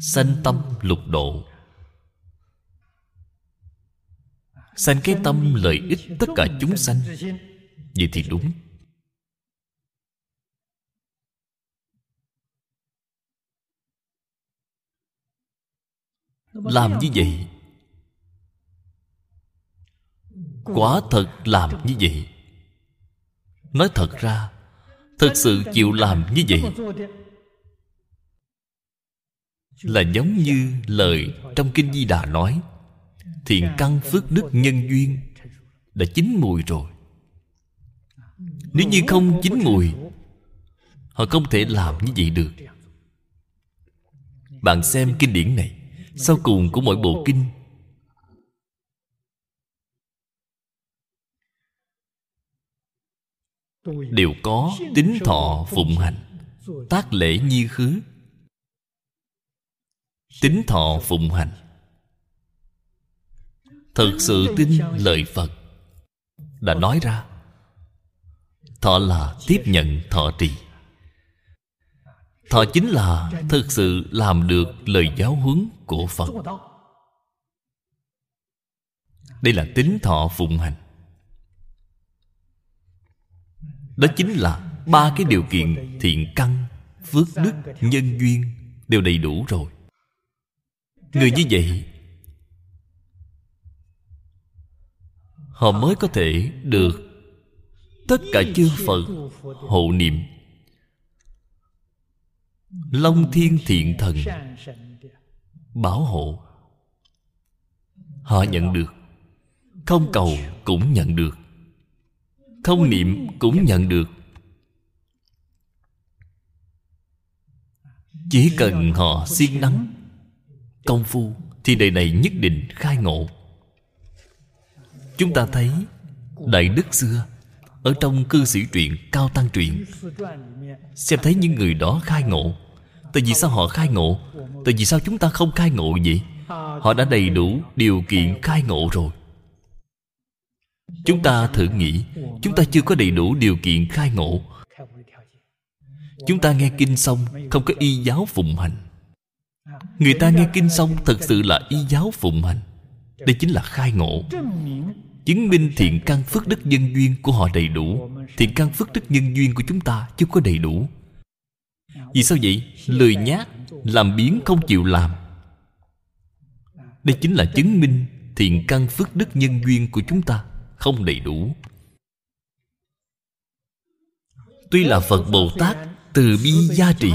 S2: Sanh tâm lục độ. Sanh cái tâm lợi ích tất cả chúng sanh. Vậy thì đúng. Làm như vậy. Quả thật làm như vậy. Nói thật ra thực sự chịu làm như vậy là giống như lời trong kinh di đà nói, thiện căn phước đức nhân duyên đã chín mùi rồi. Nếu như không chín mùi, họ không thể làm như vậy được. Bạn xem kinh điển này, sau cùng của mỗi bộ kinh đều có tính thọ phụng hành tác lễ nhi khứ. Tính thọ phụng hành. thực sự tin lời phật đã nói ra. Thọ là tiếp nhận thọ trì. Thọ chính là thực sự làm được lời giáo huấn của phật. Đây là tính thọ phụng hành đó chính là ba cái điều kiện thiện căn, phước đức, nhân duyên đều đầy đủ rồi. Người như vậy, họ mới có thể được tất cả chư phật hộ niệm. Long thiên thiện thần bảo hộ, họ nhận được, không cầu cũng nhận được không niệm cũng nhận được. Chỉ cần họ siêng năng, công phu, thì đời này nhất định khai ngộ. Chúng ta thấy, đại đức xưa, ở trong cư sĩ truyện cao tăng truyện, xem thấy những người đó khai ngộ. Tại vì sao họ khai ngộ? Tại vì sao chúng ta không khai ngộ vậy? Họ đã đầy đủ điều kiện khai ngộ rồi chúng ta thử nghĩ, chúng ta chưa có đầy đủ điều kiện khai ngộ. Chúng ta nghe kinh xong, không có y giáo phụng hành. Người ta nghe kinh xong, thật sự là y giáo phụng hành. Đây chính là khai ngộ. Chứng minh thiện căn phước đức nhân duyên của họ đầy đủ, thiện căn phước đức nhân duyên của chúng ta chưa có đầy đủ. Vì sao vậy? Lười nhát, làm biến không chịu làm. Đây chính là chứng minh thiện căn phước đức nhân duyên của chúng ta không đầy đủ. Tuy là phật bồ tát từ bi gia trì,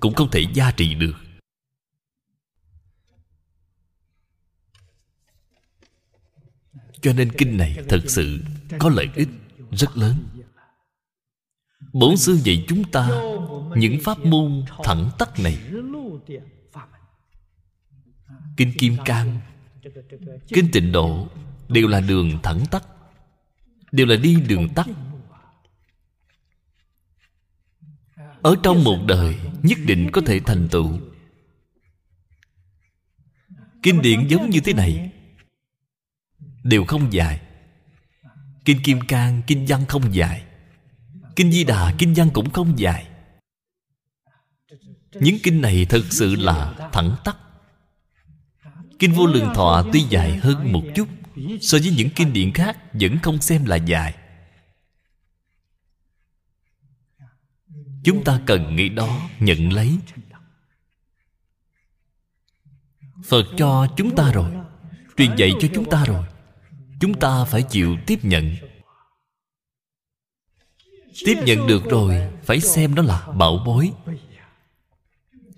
S2: cũng không thể gia trì được. Cho nên kinh này thật sự có lợi ích rất lớn. Bổn sư dạy chúng ta những pháp môn thẳng tắc này. Kinh kim cang, kinh tịnh độ đều là đường thẳng tắt, đều là đi đường tắt. Ở trong một đời nhất định có thể thành tựu. Kinh điển giống như thế này đều không dài. Kinh kim cang kinh văn không dài. Kinh di đà kinh văn cũng không dài. Những kinh này thật sự là thẳng tắc kinh vô lượng thọ tuy dài hơn một chút so với những kinh điển khác, vẫn không xem là dài. Chúng ta cần nghĩ đó, nhận lấy. Phật cho chúng ta rồi, truyền dạy cho chúng ta rồi. Chúng ta phải chịu tiếp nhận. Tiếp nhận được rồi, phải xem đó là bảo bối.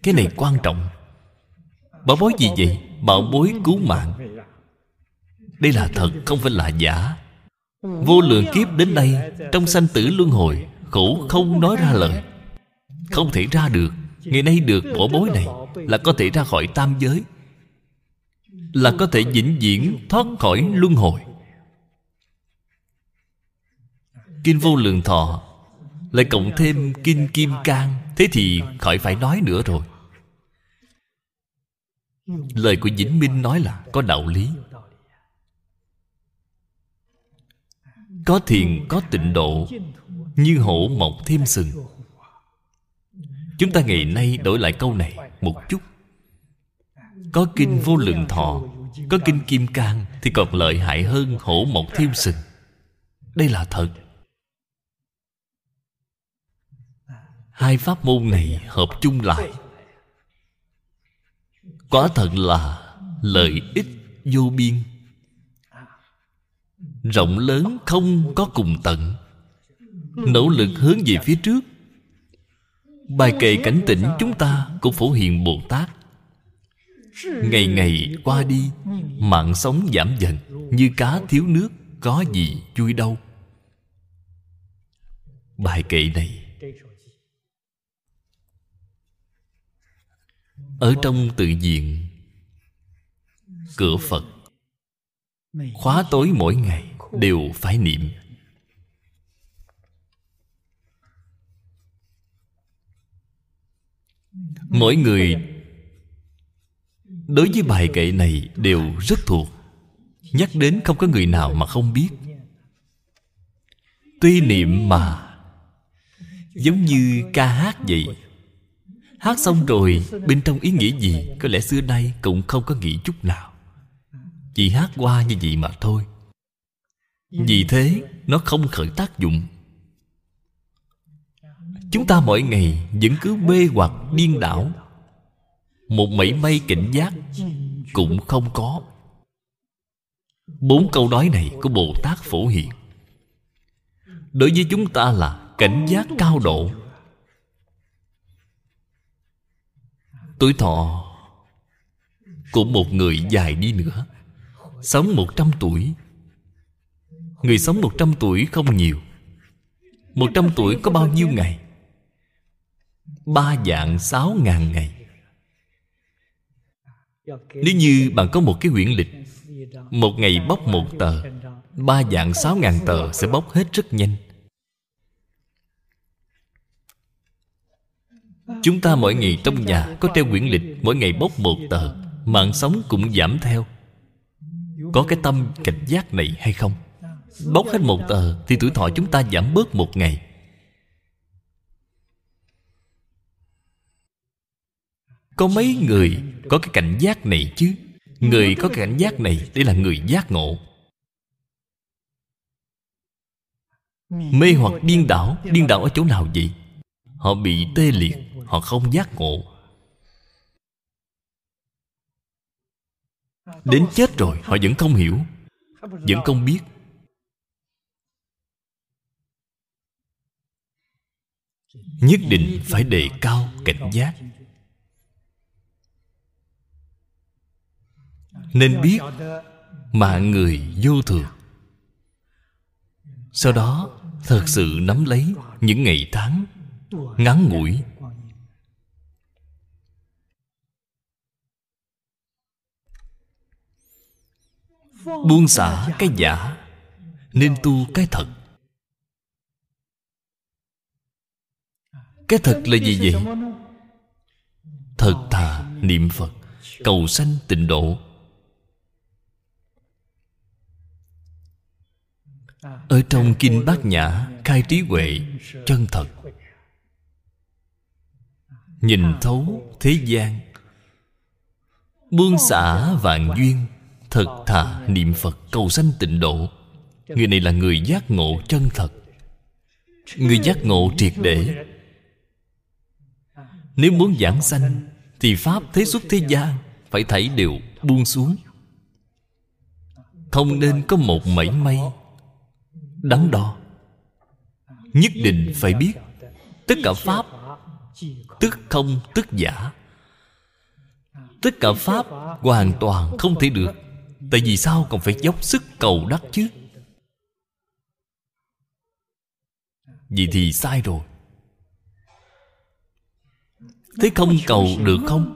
S2: Cái này quan trọng. Bảo bối gì vậy? Bảo bối cứu mạng đây là thật, không phải là giả. Vô lượng kiếp đến đây trong sanh tử luân hồi, khổ không nói ra lời. Không thể ra được. Ngày nay được bỏ bối này là có thể ra khỏi tam giới, là có thể vĩnh viễn thoát khỏi luân hồi. Kinh vô lượng thọ lại cộng thêm kinh kim cang, thế thì khỏi phải nói nữa rồi. Lời của vĩnh minh nói là có đạo lý. Có thiền, có tịnh độ, như hổ mọc thêm sừng. Chúng ta ngày nay đổi lại câu này một chút. Có kinh vô lượng thọ, có kinh kim cang thì còn lợi hại hơn hổ mọc thêm sừng. Đây là thật. Hai pháp môn này hợp chung lại. Quả thật là lợi ích vô biên rộng lớn không có cùng tận nỗ lực hướng về phía trước. Bài kệ cảnh tỉnh chúng ta của phổ hiền bồ tát. Ngày ngày qua đi, mạng sống giảm dần, như cá thiếu nước, có gì chui đâu. Bài kệ này ở trong tự viện cửa phật, khóa tối mỗi ngày đều phải niệm. Mỗi người đối với bài kệ này đều rất thuộc. Nhắc đến không có người nào mà không biết. Tuy niệm mà giống như ca hát vậy. Hát xong rồi, bên trong ý nghĩa gì có lẽ xưa nay cũng không có nghĩ chút nào. Chỉ hát qua như vậy mà thôi vì thế, nó không khởi tác dụng. Chúng ta mỗi ngày vẫn cứ mê hoặc điên đảo. Một mảy may cảnh giác cũng không có. Bốn câu nói này của bồ tát phổ hiện đối với chúng ta là cảnh giác cao độ. Tuổi thọ của một người dài đi nữa, sống một trăm tuổi người sống một trăm tuổi không nhiều. Một trăm tuổi có bao nhiêu ngày? Ba dạng sáu ngàn ngày. Nếu như bạn có một cái quyển lịch, một ngày bóc một tờ, ba dạng sáu ngàn tờ sẽ bóc hết rất nhanh. Chúng ta mỗi ngày trong nhà có treo quyển lịch Mỗi ngày bóc một tờ, Mạng sống cũng giảm theo. Có cái tâm cảnh giác này hay không? Bóc hết một tờ Thì tuổi thọ chúng ta giảm bớt một ngày. Có mấy người có cái cảnh giác này chứ? Người có cái cảnh giác này, Đây là người giác ngộ. Mê hoặc điên đảo Điên đảo ở chỗ nào vậy? Họ bị tê liệt, Họ không giác ngộ. Đến chết rồi, họ vẫn không hiểu, Vẫn không biết. Nhất định phải đề cao cảnh giác. Nên biết Mạng người vô thường. Sau đó, Thật sự nắm lấy Những ngày tháng Ngắn ngủi. Buông xả cái giả, nên tu cái thật. Cái thật là gì vậy? Thật thà, niệm phật, cầu sanh tịnh độ. Ở trong kinh bát nhã, khai trí huệ, chân thật. Nhìn thấu thế gian buông xả vạn duyên, Thật thà niệm Phật, cầu sanh tịnh độ. Người này là người giác ngộ chân thật. Người giác ngộ triệt để nếu muốn giảng sanh, Thì Pháp, thế xuất, thế gian Phải thảy đều buông xuống. Không nên có một mảy may Đắn đo. Nhất định phải biết, tất cả pháp, tức không, tức giả. Tất cả pháp hoàn toàn không thể được, tại vì sao còn phải dốc sức cầu đắc chứ? Vậy thì sai rồi thế không cầu được không?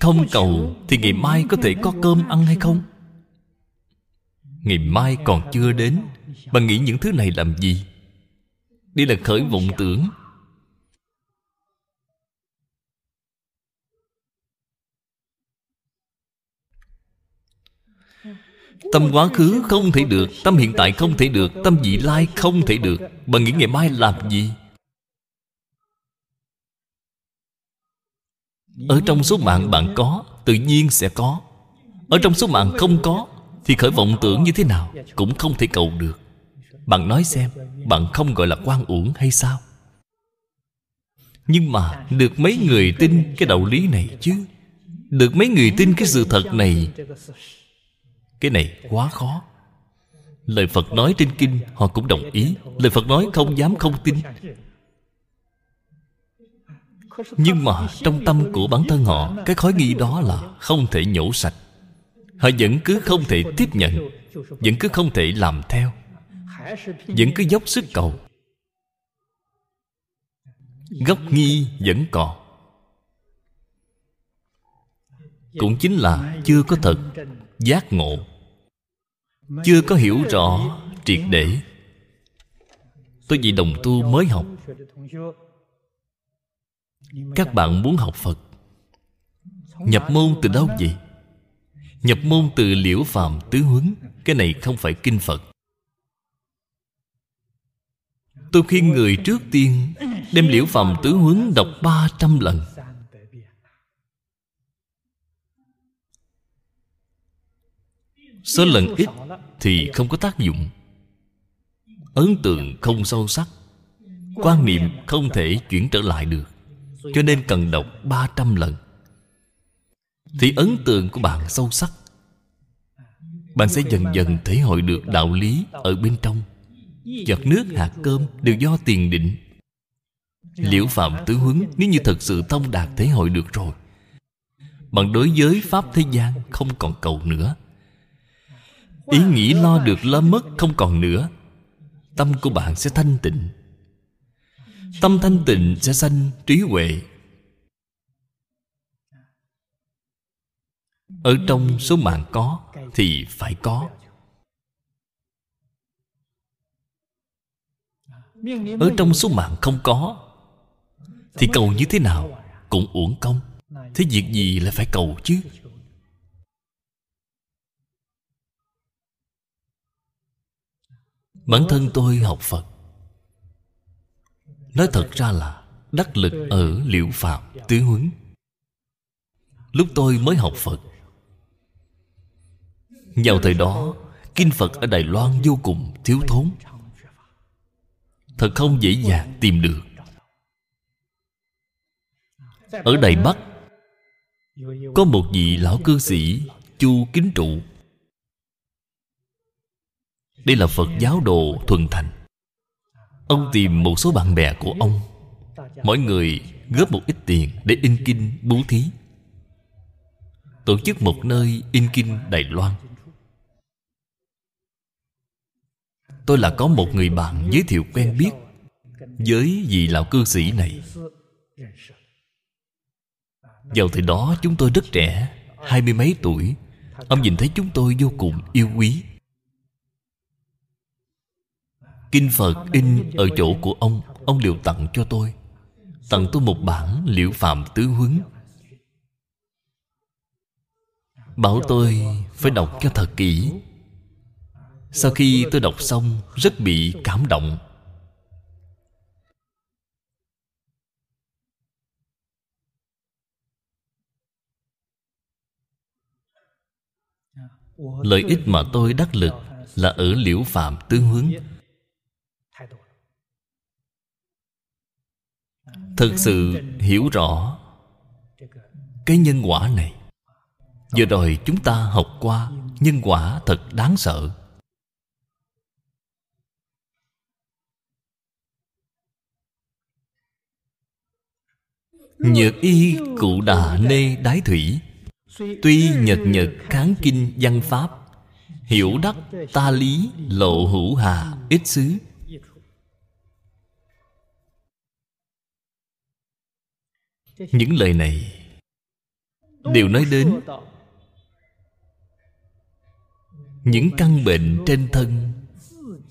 S2: Không cầu thì ngày mai có thể có cơm ăn hay không? Ngày mai còn chưa đến bạn nghĩ những thứ này làm gì? Đây là khởi vọng tưởng. Tâm quá khứ không thể được Tâm hiện tại không thể được Tâm vị lai không thể được. Bạn nghĩ ngày mai làm gì Ở trong số mạng bạn có, Tự nhiên sẽ có. Ở trong số mạng không có, Thì khởi vọng tưởng như thế nào Cũng không thể cầu được. Bạn nói xem, Bạn không gọi là quan uổng hay sao? Nhưng mà Được mấy người tin cái đạo lý này chứ? Được mấy người tin cái sự thật này, Cái này quá khó. Lời Phật nói trên kinh, Họ cũng đồng ý. Lời Phật nói không dám không tin nhưng mà trong tâm của bản thân họ, cái khói nghi đó là không thể nhổ sạch. Họ vẫn cứ không thể tiếp nhận, vẫn cứ không thể làm theo, vẫn cứ dốc sức cầu. Gốc nghi vẫn còn. Cũng chính là chưa có thật, giác ngộ. Chưa có hiểu rõ triệt để. Tôi vì đồng tu mới học các bạn muốn học phật nhập môn từ đâu vậy? Nhập môn từ liễu phàm tứ huấn cái này không phải kinh phật. Tôi khuyên người trước tiên đem liễu phàm tứ huấn đọc ba trăm lần. Số lần ít thì không có tác dụng. Ấn tượng không sâu sắc quan niệm không thể chuyển trở lại được cho nên cần đọc 300 lần. Thì ấn tượng của bạn sâu sắc. Bạn sẽ dần dần thể hội được đạo lý ở bên trong. Giọt nước hạt cơm đều do tiền định. Liễu phạm tứ huấn Nếu như thật sự thông đạt thể hội được rồi Bạn đối với Pháp thế gian Không còn cầu nữa. Ý nghĩ lo được lo mất không còn nữa. Tâm của bạn sẽ thanh tịnh Tâm thanh tịnh sẽ sanh trí huệ. Ở trong số mạng có Thì phải có. Ở trong số mạng không có Thì cầu như thế nào Cũng uổng công. Thế việc gì lại phải cầu chứ? Bản thân tôi học Phật Nói thật ra là Đắc lực ở liệu phạm tứ huấn. Lúc tôi mới học Phật, Vào thời đó, Kinh Phật ở Đài Loan vô cùng thiếu thốn. Thật không dễ dàng tìm được. Ở Đài Bắc, Có một vị lão cư sĩ Chu Kính Trụ. Đây là Phật giáo đồ thuần thành. Ông tìm một số bạn bè của ông. Mỗi người góp một ít tiền Để in kinh bố thí. Tổ chức một nơi in kinh Đài Loan. Tôi là có một người bạn giới thiệu quen biết Với vị lão cư sĩ này. Vào thời đó chúng tôi rất trẻ, Hai mươi mấy tuổi. Ông nhìn thấy chúng tôi vô cùng yêu quý. Kinh Phật in ở chỗ của ông Ông đều tặng cho tôi. Tặng tôi một bản liễu phạm tứ huấn. Bảo tôi phải đọc cho thật kỹ. Sau khi tôi đọc xong, Rất bị cảm động. Lợi ích mà tôi đắc lực Là ở liễu phạm tứ huấn. Thật sự hiểu rõ Cái nhân quả này. Vừa rồi chúng ta học qua Nhân quả thật đáng sợ. Nhược y cụ đà nê đái thủy, Tuy nhật nhật kháng kinh văn pháp, Hiểu đắc ta lý lộ hữu hà ít xứ. Những lời này Đều nói đến Những căn bệnh trên thân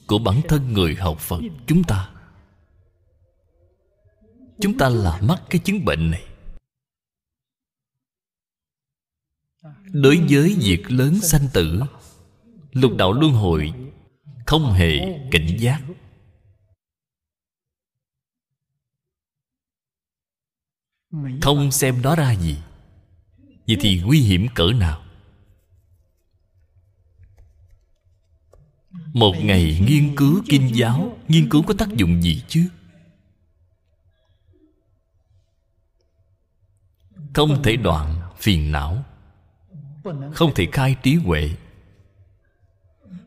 S2: Của bản thân người học Phật chúng ta. Chúng ta là mắc cái chứng bệnh này. Đối với việc lớn sanh tử, Lục đạo luân hồi Không hề cảnh giác. Không xem đó ra gì. Vậy thì nguy hiểm cỡ nào? Một ngày nghiên cứu kinh giáo Nghiên cứu có tác dụng gì chứ? Không thể đoạn phiền não. Không thể khai trí huệ.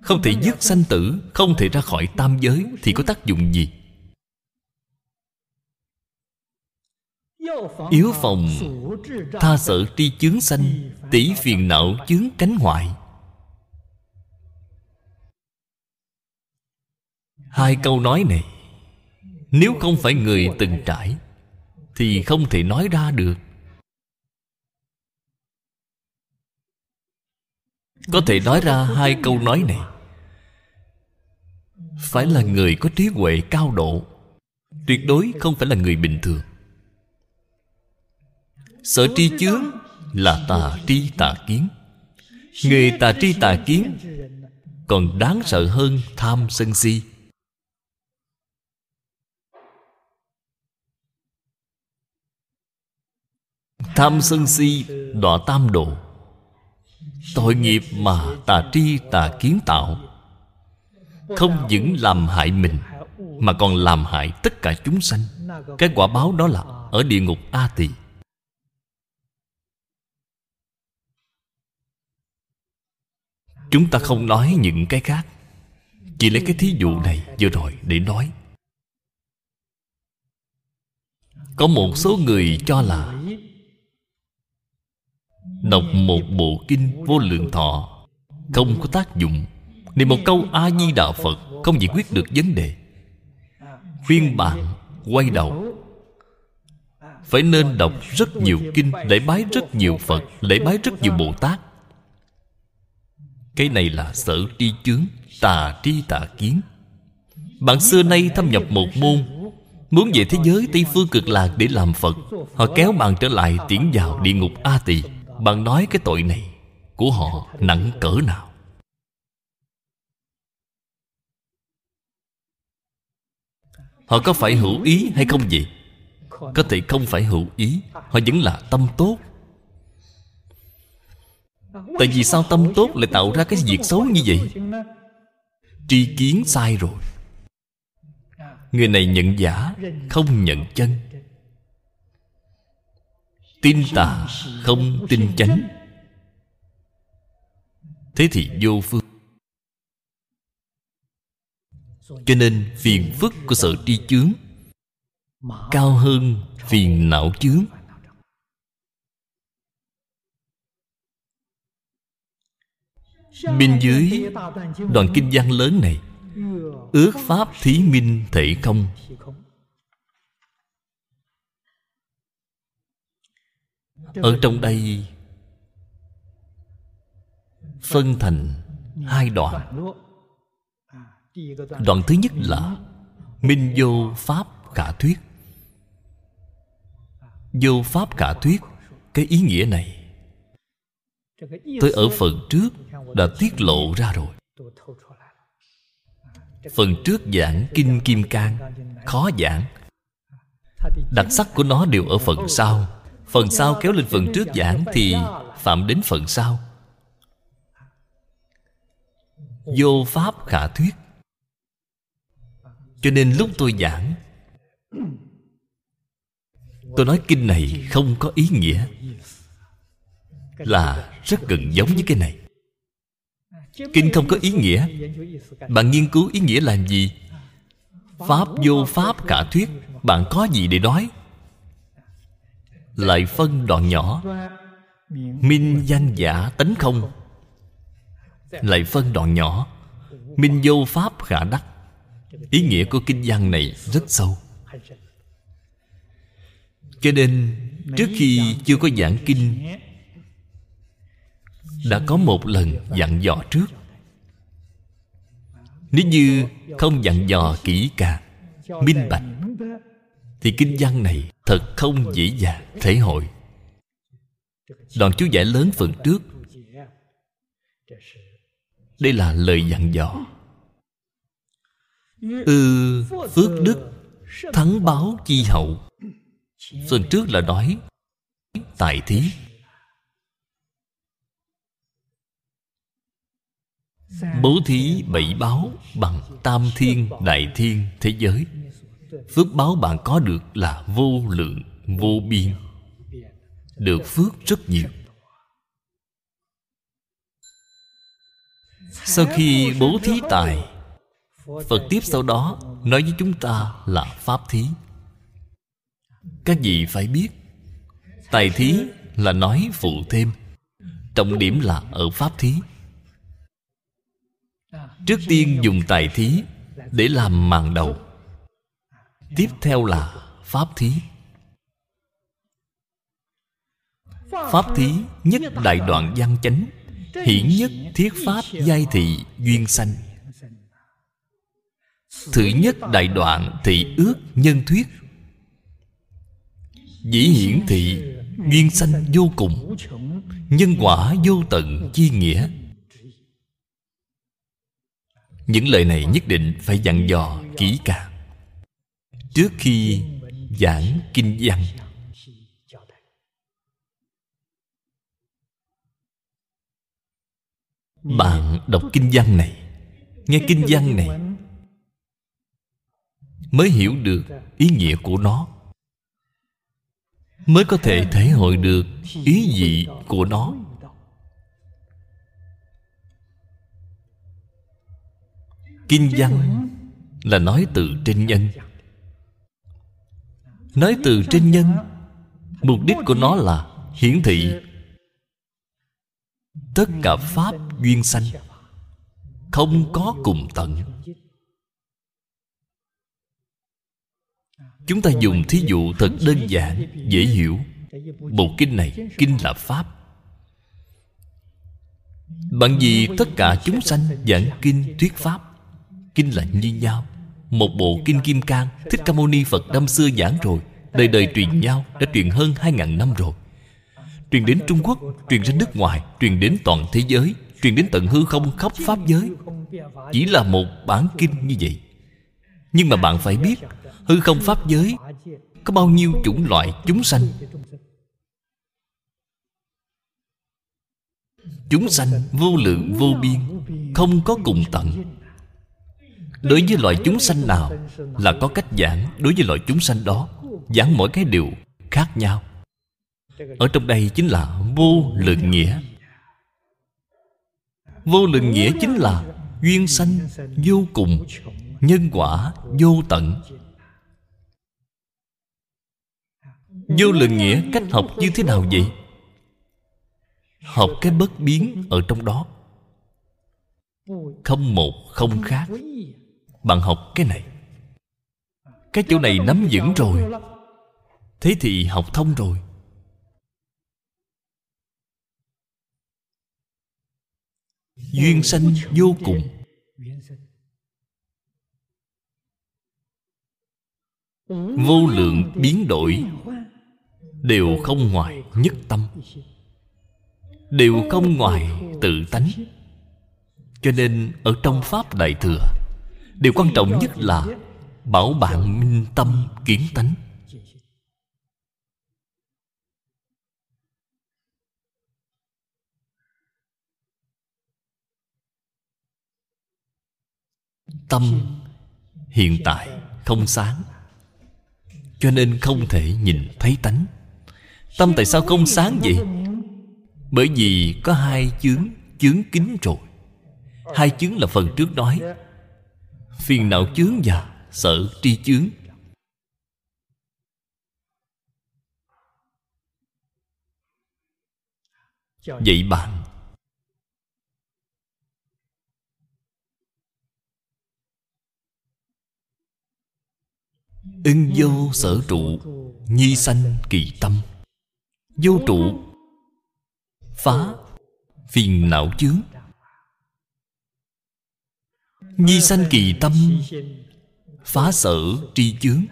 S2: Không thể dứt sanh tử. Không thể ra khỏi tam giới Thì có tác dụng gì Yếu phòng, Tha sợ tri chướng sanh Tỷ phiền não chướng cánh ngoại. Hai câu nói này, Nếu không phải người từng trải, Thì không thể nói ra được. Có thể nói ra hai câu nói này. Phải là người có trí huệ cao độ, Tuyệt đối không phải là người bình thường. Sở tri chướng là tà tri tà kiến. Người tà tri tà kiến Còn đáng sợ hơn tham sân si. Tham sân si đọa tam độ. Tội nghiệp mà tà tri tà kiến tạo. Không những làm hại mình, Mà còn làm hại tất cả chúng sanh. Cái quả báo đó là Ở địa ngục A Tỳ. Chúng ta không nói những cái khác. Chỉ lấy cái thí dụ này vừa rồi để nói. Có một số người cho là Đọc một bộ kinh vô lượng thọ Không có tác dụng Niệm một câu A-di-đà Phật Không giải quyết được vấn đề. Khuyên bạn quay đầu. Phải nên đọc rất nhiều kinh Lễ bái rất nhiều Phật Lễ bái rất nhiều Bồ Tát. Cái này là sở tri chướng, Tà tri tà kiến. Bạn xưa nay thâm nhập một môn, Muốn về thế giới Tây Phương cực lạc để làm Phật, Họ kéo bạn trở lại tiến vào địa ngục A Tỳ. Bạn nói cái tội này, Của họ nặng cỡ nào? Họ có phải hữu ý hay không vậy? Có thể không phải hữu ý, Họ vẫn là tâm tốt. Tại vì sao tâm tốt lại tạo ra cái việc xấu như vậy? Tri kiến sai rồi. Người này nhận giả, Không nhận chân. Tin tà, không tin chánh. Thế thì vô phương. Cho nên phiền phức của sự tri chướng, Cao hơn phiền não chướng. Bên dưới đoạn kinh văn lớn này, Ước pháp thí minh thể không? Ở trong đây, phân thành hai đoạn. Đoạn thứ nhất là minh vô pháp khả thuyết. Vô pháp khả thuyết, cái ý nghĩa này tôi ở phần trước đã tiết lộ ra rồi. Phần trước giảng kinh kim cang, khó giảng. Đặc sắc của nó đều ở phần sau. Phần sau kéo lên phần trước giảng Thì phạm đến phần sau. Vô pháp khả thuyết. Cho nên lúc tôi giảng, Tôi nói kinh này không có ý nghĩa, Là rất gần giống với cái này. Kinh không có ý nghĩa. Bạn nghiên cứu ý nghĩa làm gì? Pháp vô pháp khả thuyết. Bạn có gì để nói? Lại phân đoạn nhỏ. Minh danh giả tánh không? Lại phân đoạn nhỏ. Minh vô pháp khả đắc. Ý nghĩa của kinh văn này rất sâu. Cho nên, trước khi chưa có giảng kinh đã có một lần dặn dò trước. Nếu như không dặn dò kỹ càng minh bạch thì kinh văn này thật không dễ dàng thể hội. Đoạn chú giải lớn phần trước. Đây là lời dặn dò. Ư ừ, phước đức thắng báo chi hậu. Phần trước là nói tài thí. Bố thí bảy báo bằng tam thiên đại thiên thế giới. Phước báo bạn có được là vô lượng vô biên. Được phước rất nhiều. Sau khi bố thí tài phật tiếp sau đó nói với chúng ta là pháp thí. Các vị phải biết tài thí là nói phụ thêm. Trọng điểm là ở pháp thí trước tiên dùng tài thí để làm màn đầu. Tiếp theo là pháp thí. Pháp thí nhất đại đoạn văn chánh, hiển nhất thiết pháp giai thị duyên sanh. Thứ nhất đại đoạn thị ước nhân thuyết. Dĩ hiển thị duyên sanh vô cùng, nhân quả vô tận chi nghĩa những lời này nhất định phải dặn dò, kỹ càng. Trước khi giảng kinh văn, bạn đọc kinh văn này, nghe kinh văn này, mới hiểu được ý nghĩa của nó. Mới có thể thể hội được ý vị của nó. Kinh văn là nói từ trên nhân. Nói từ trên nhân mục đích của nó là hiển thị tất cả pháp duyên sanh không có cùng tận. Chúng ta dùng thí dụ thật đơn giản dễ hiểu. Bộ kinh này kinh là pháp. Bằng vì tất cả chúng sanh giảng kinh thuyết pháp kinh là như nhau. Một bộ kinh kim cang, thích ca mâu ni phật năm xưa giảng rồi, đời đời truyền nhau, đã truyền hơn hai ngàn năm rồi. Truyền đến trung quốc, truyền ra nước ngoài, truyền đến toàn thế giới, truyền đến tận hư không khắp pháp giới. Chỉ là một bản kinh như vậy. Nhưng mà bạn phải biết, hư không pháp giới có bao nhiêu chủng loại chúng sanh? Chúng sanh vô lượng vô biên, không có cùng tận đối với loại chúng sanh nào là có cách giảng đối với loại chúng sanh đó, giảng mỗi cái điều khác nhau. Ở trong đây chính là vô lượng nghĩa. Vô lượng nghĩa chính là duyên sanh vô cùng, nhân quả vô tận. Vô lượng nghĩa cách học như thế nào vậy? Học cái bất biến ở trong đó. Không một không khác bạn học cái này. Cái chỗ này nắm vững rồi. Thế thì học thông rồi. Duyên sanh vô cùng. Vô lượng biến đổi đều không ngoài nhất tâm. Đều không ngoài tự tánh. Cho nên ở trong pháp đại thừa điều quan trọng nhất là bảo bạn minh tâm kiến tánh. Tâm hiện tại không sáng cho nên không thể nhìn thấy tánh. Tâm tại sao không sáng vậy? Bởi vì có hai chướng chướng kính rồi. Hai chướng là phần trước nói phiền não chướng và sợ tri chướng. Dạy bạn, ưng vô sở trụ, nhi sanh kỳ tâm. Vô trụ, phá, phiền não chướng nhi sanh kỳ tâm, phá sở tri chướng.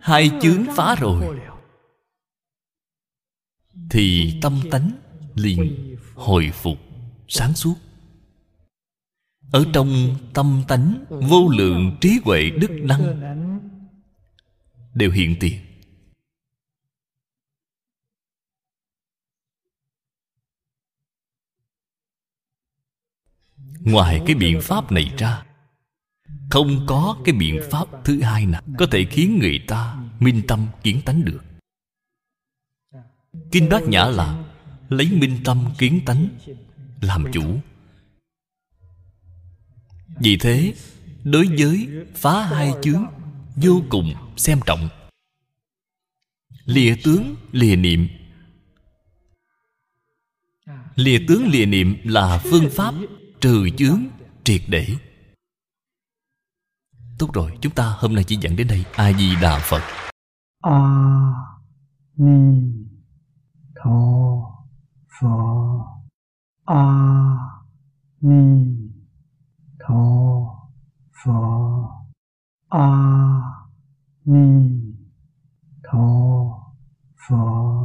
S2: Hai chướng phá rồi, thì tâm tánh liền hồi phục, sáng suốt. Ở trong tâm tánh vô lượng trí huệ đức năng, đều hiện tiền. Ngoài cái biện pháp này ra. Không có cái biện pháp thứ hai nào có thể khiến người ta minh tâm kiến tánh được. Kinh bát nhã là lấy minh tâm kiến tánh làm chủ. Vì thế, đối với phá hai chướng vô cùng xem trọng. Lìa tướng, lìa niệm. Lìa tướng, lìa niệm là phương pháp trừ chướng triệt để. Tốt rồi, chúng ta hôm nay chỉ dẫn đến đây. A di đà phật.
S1: A ni tho phở a ni tho phở a ni tho phở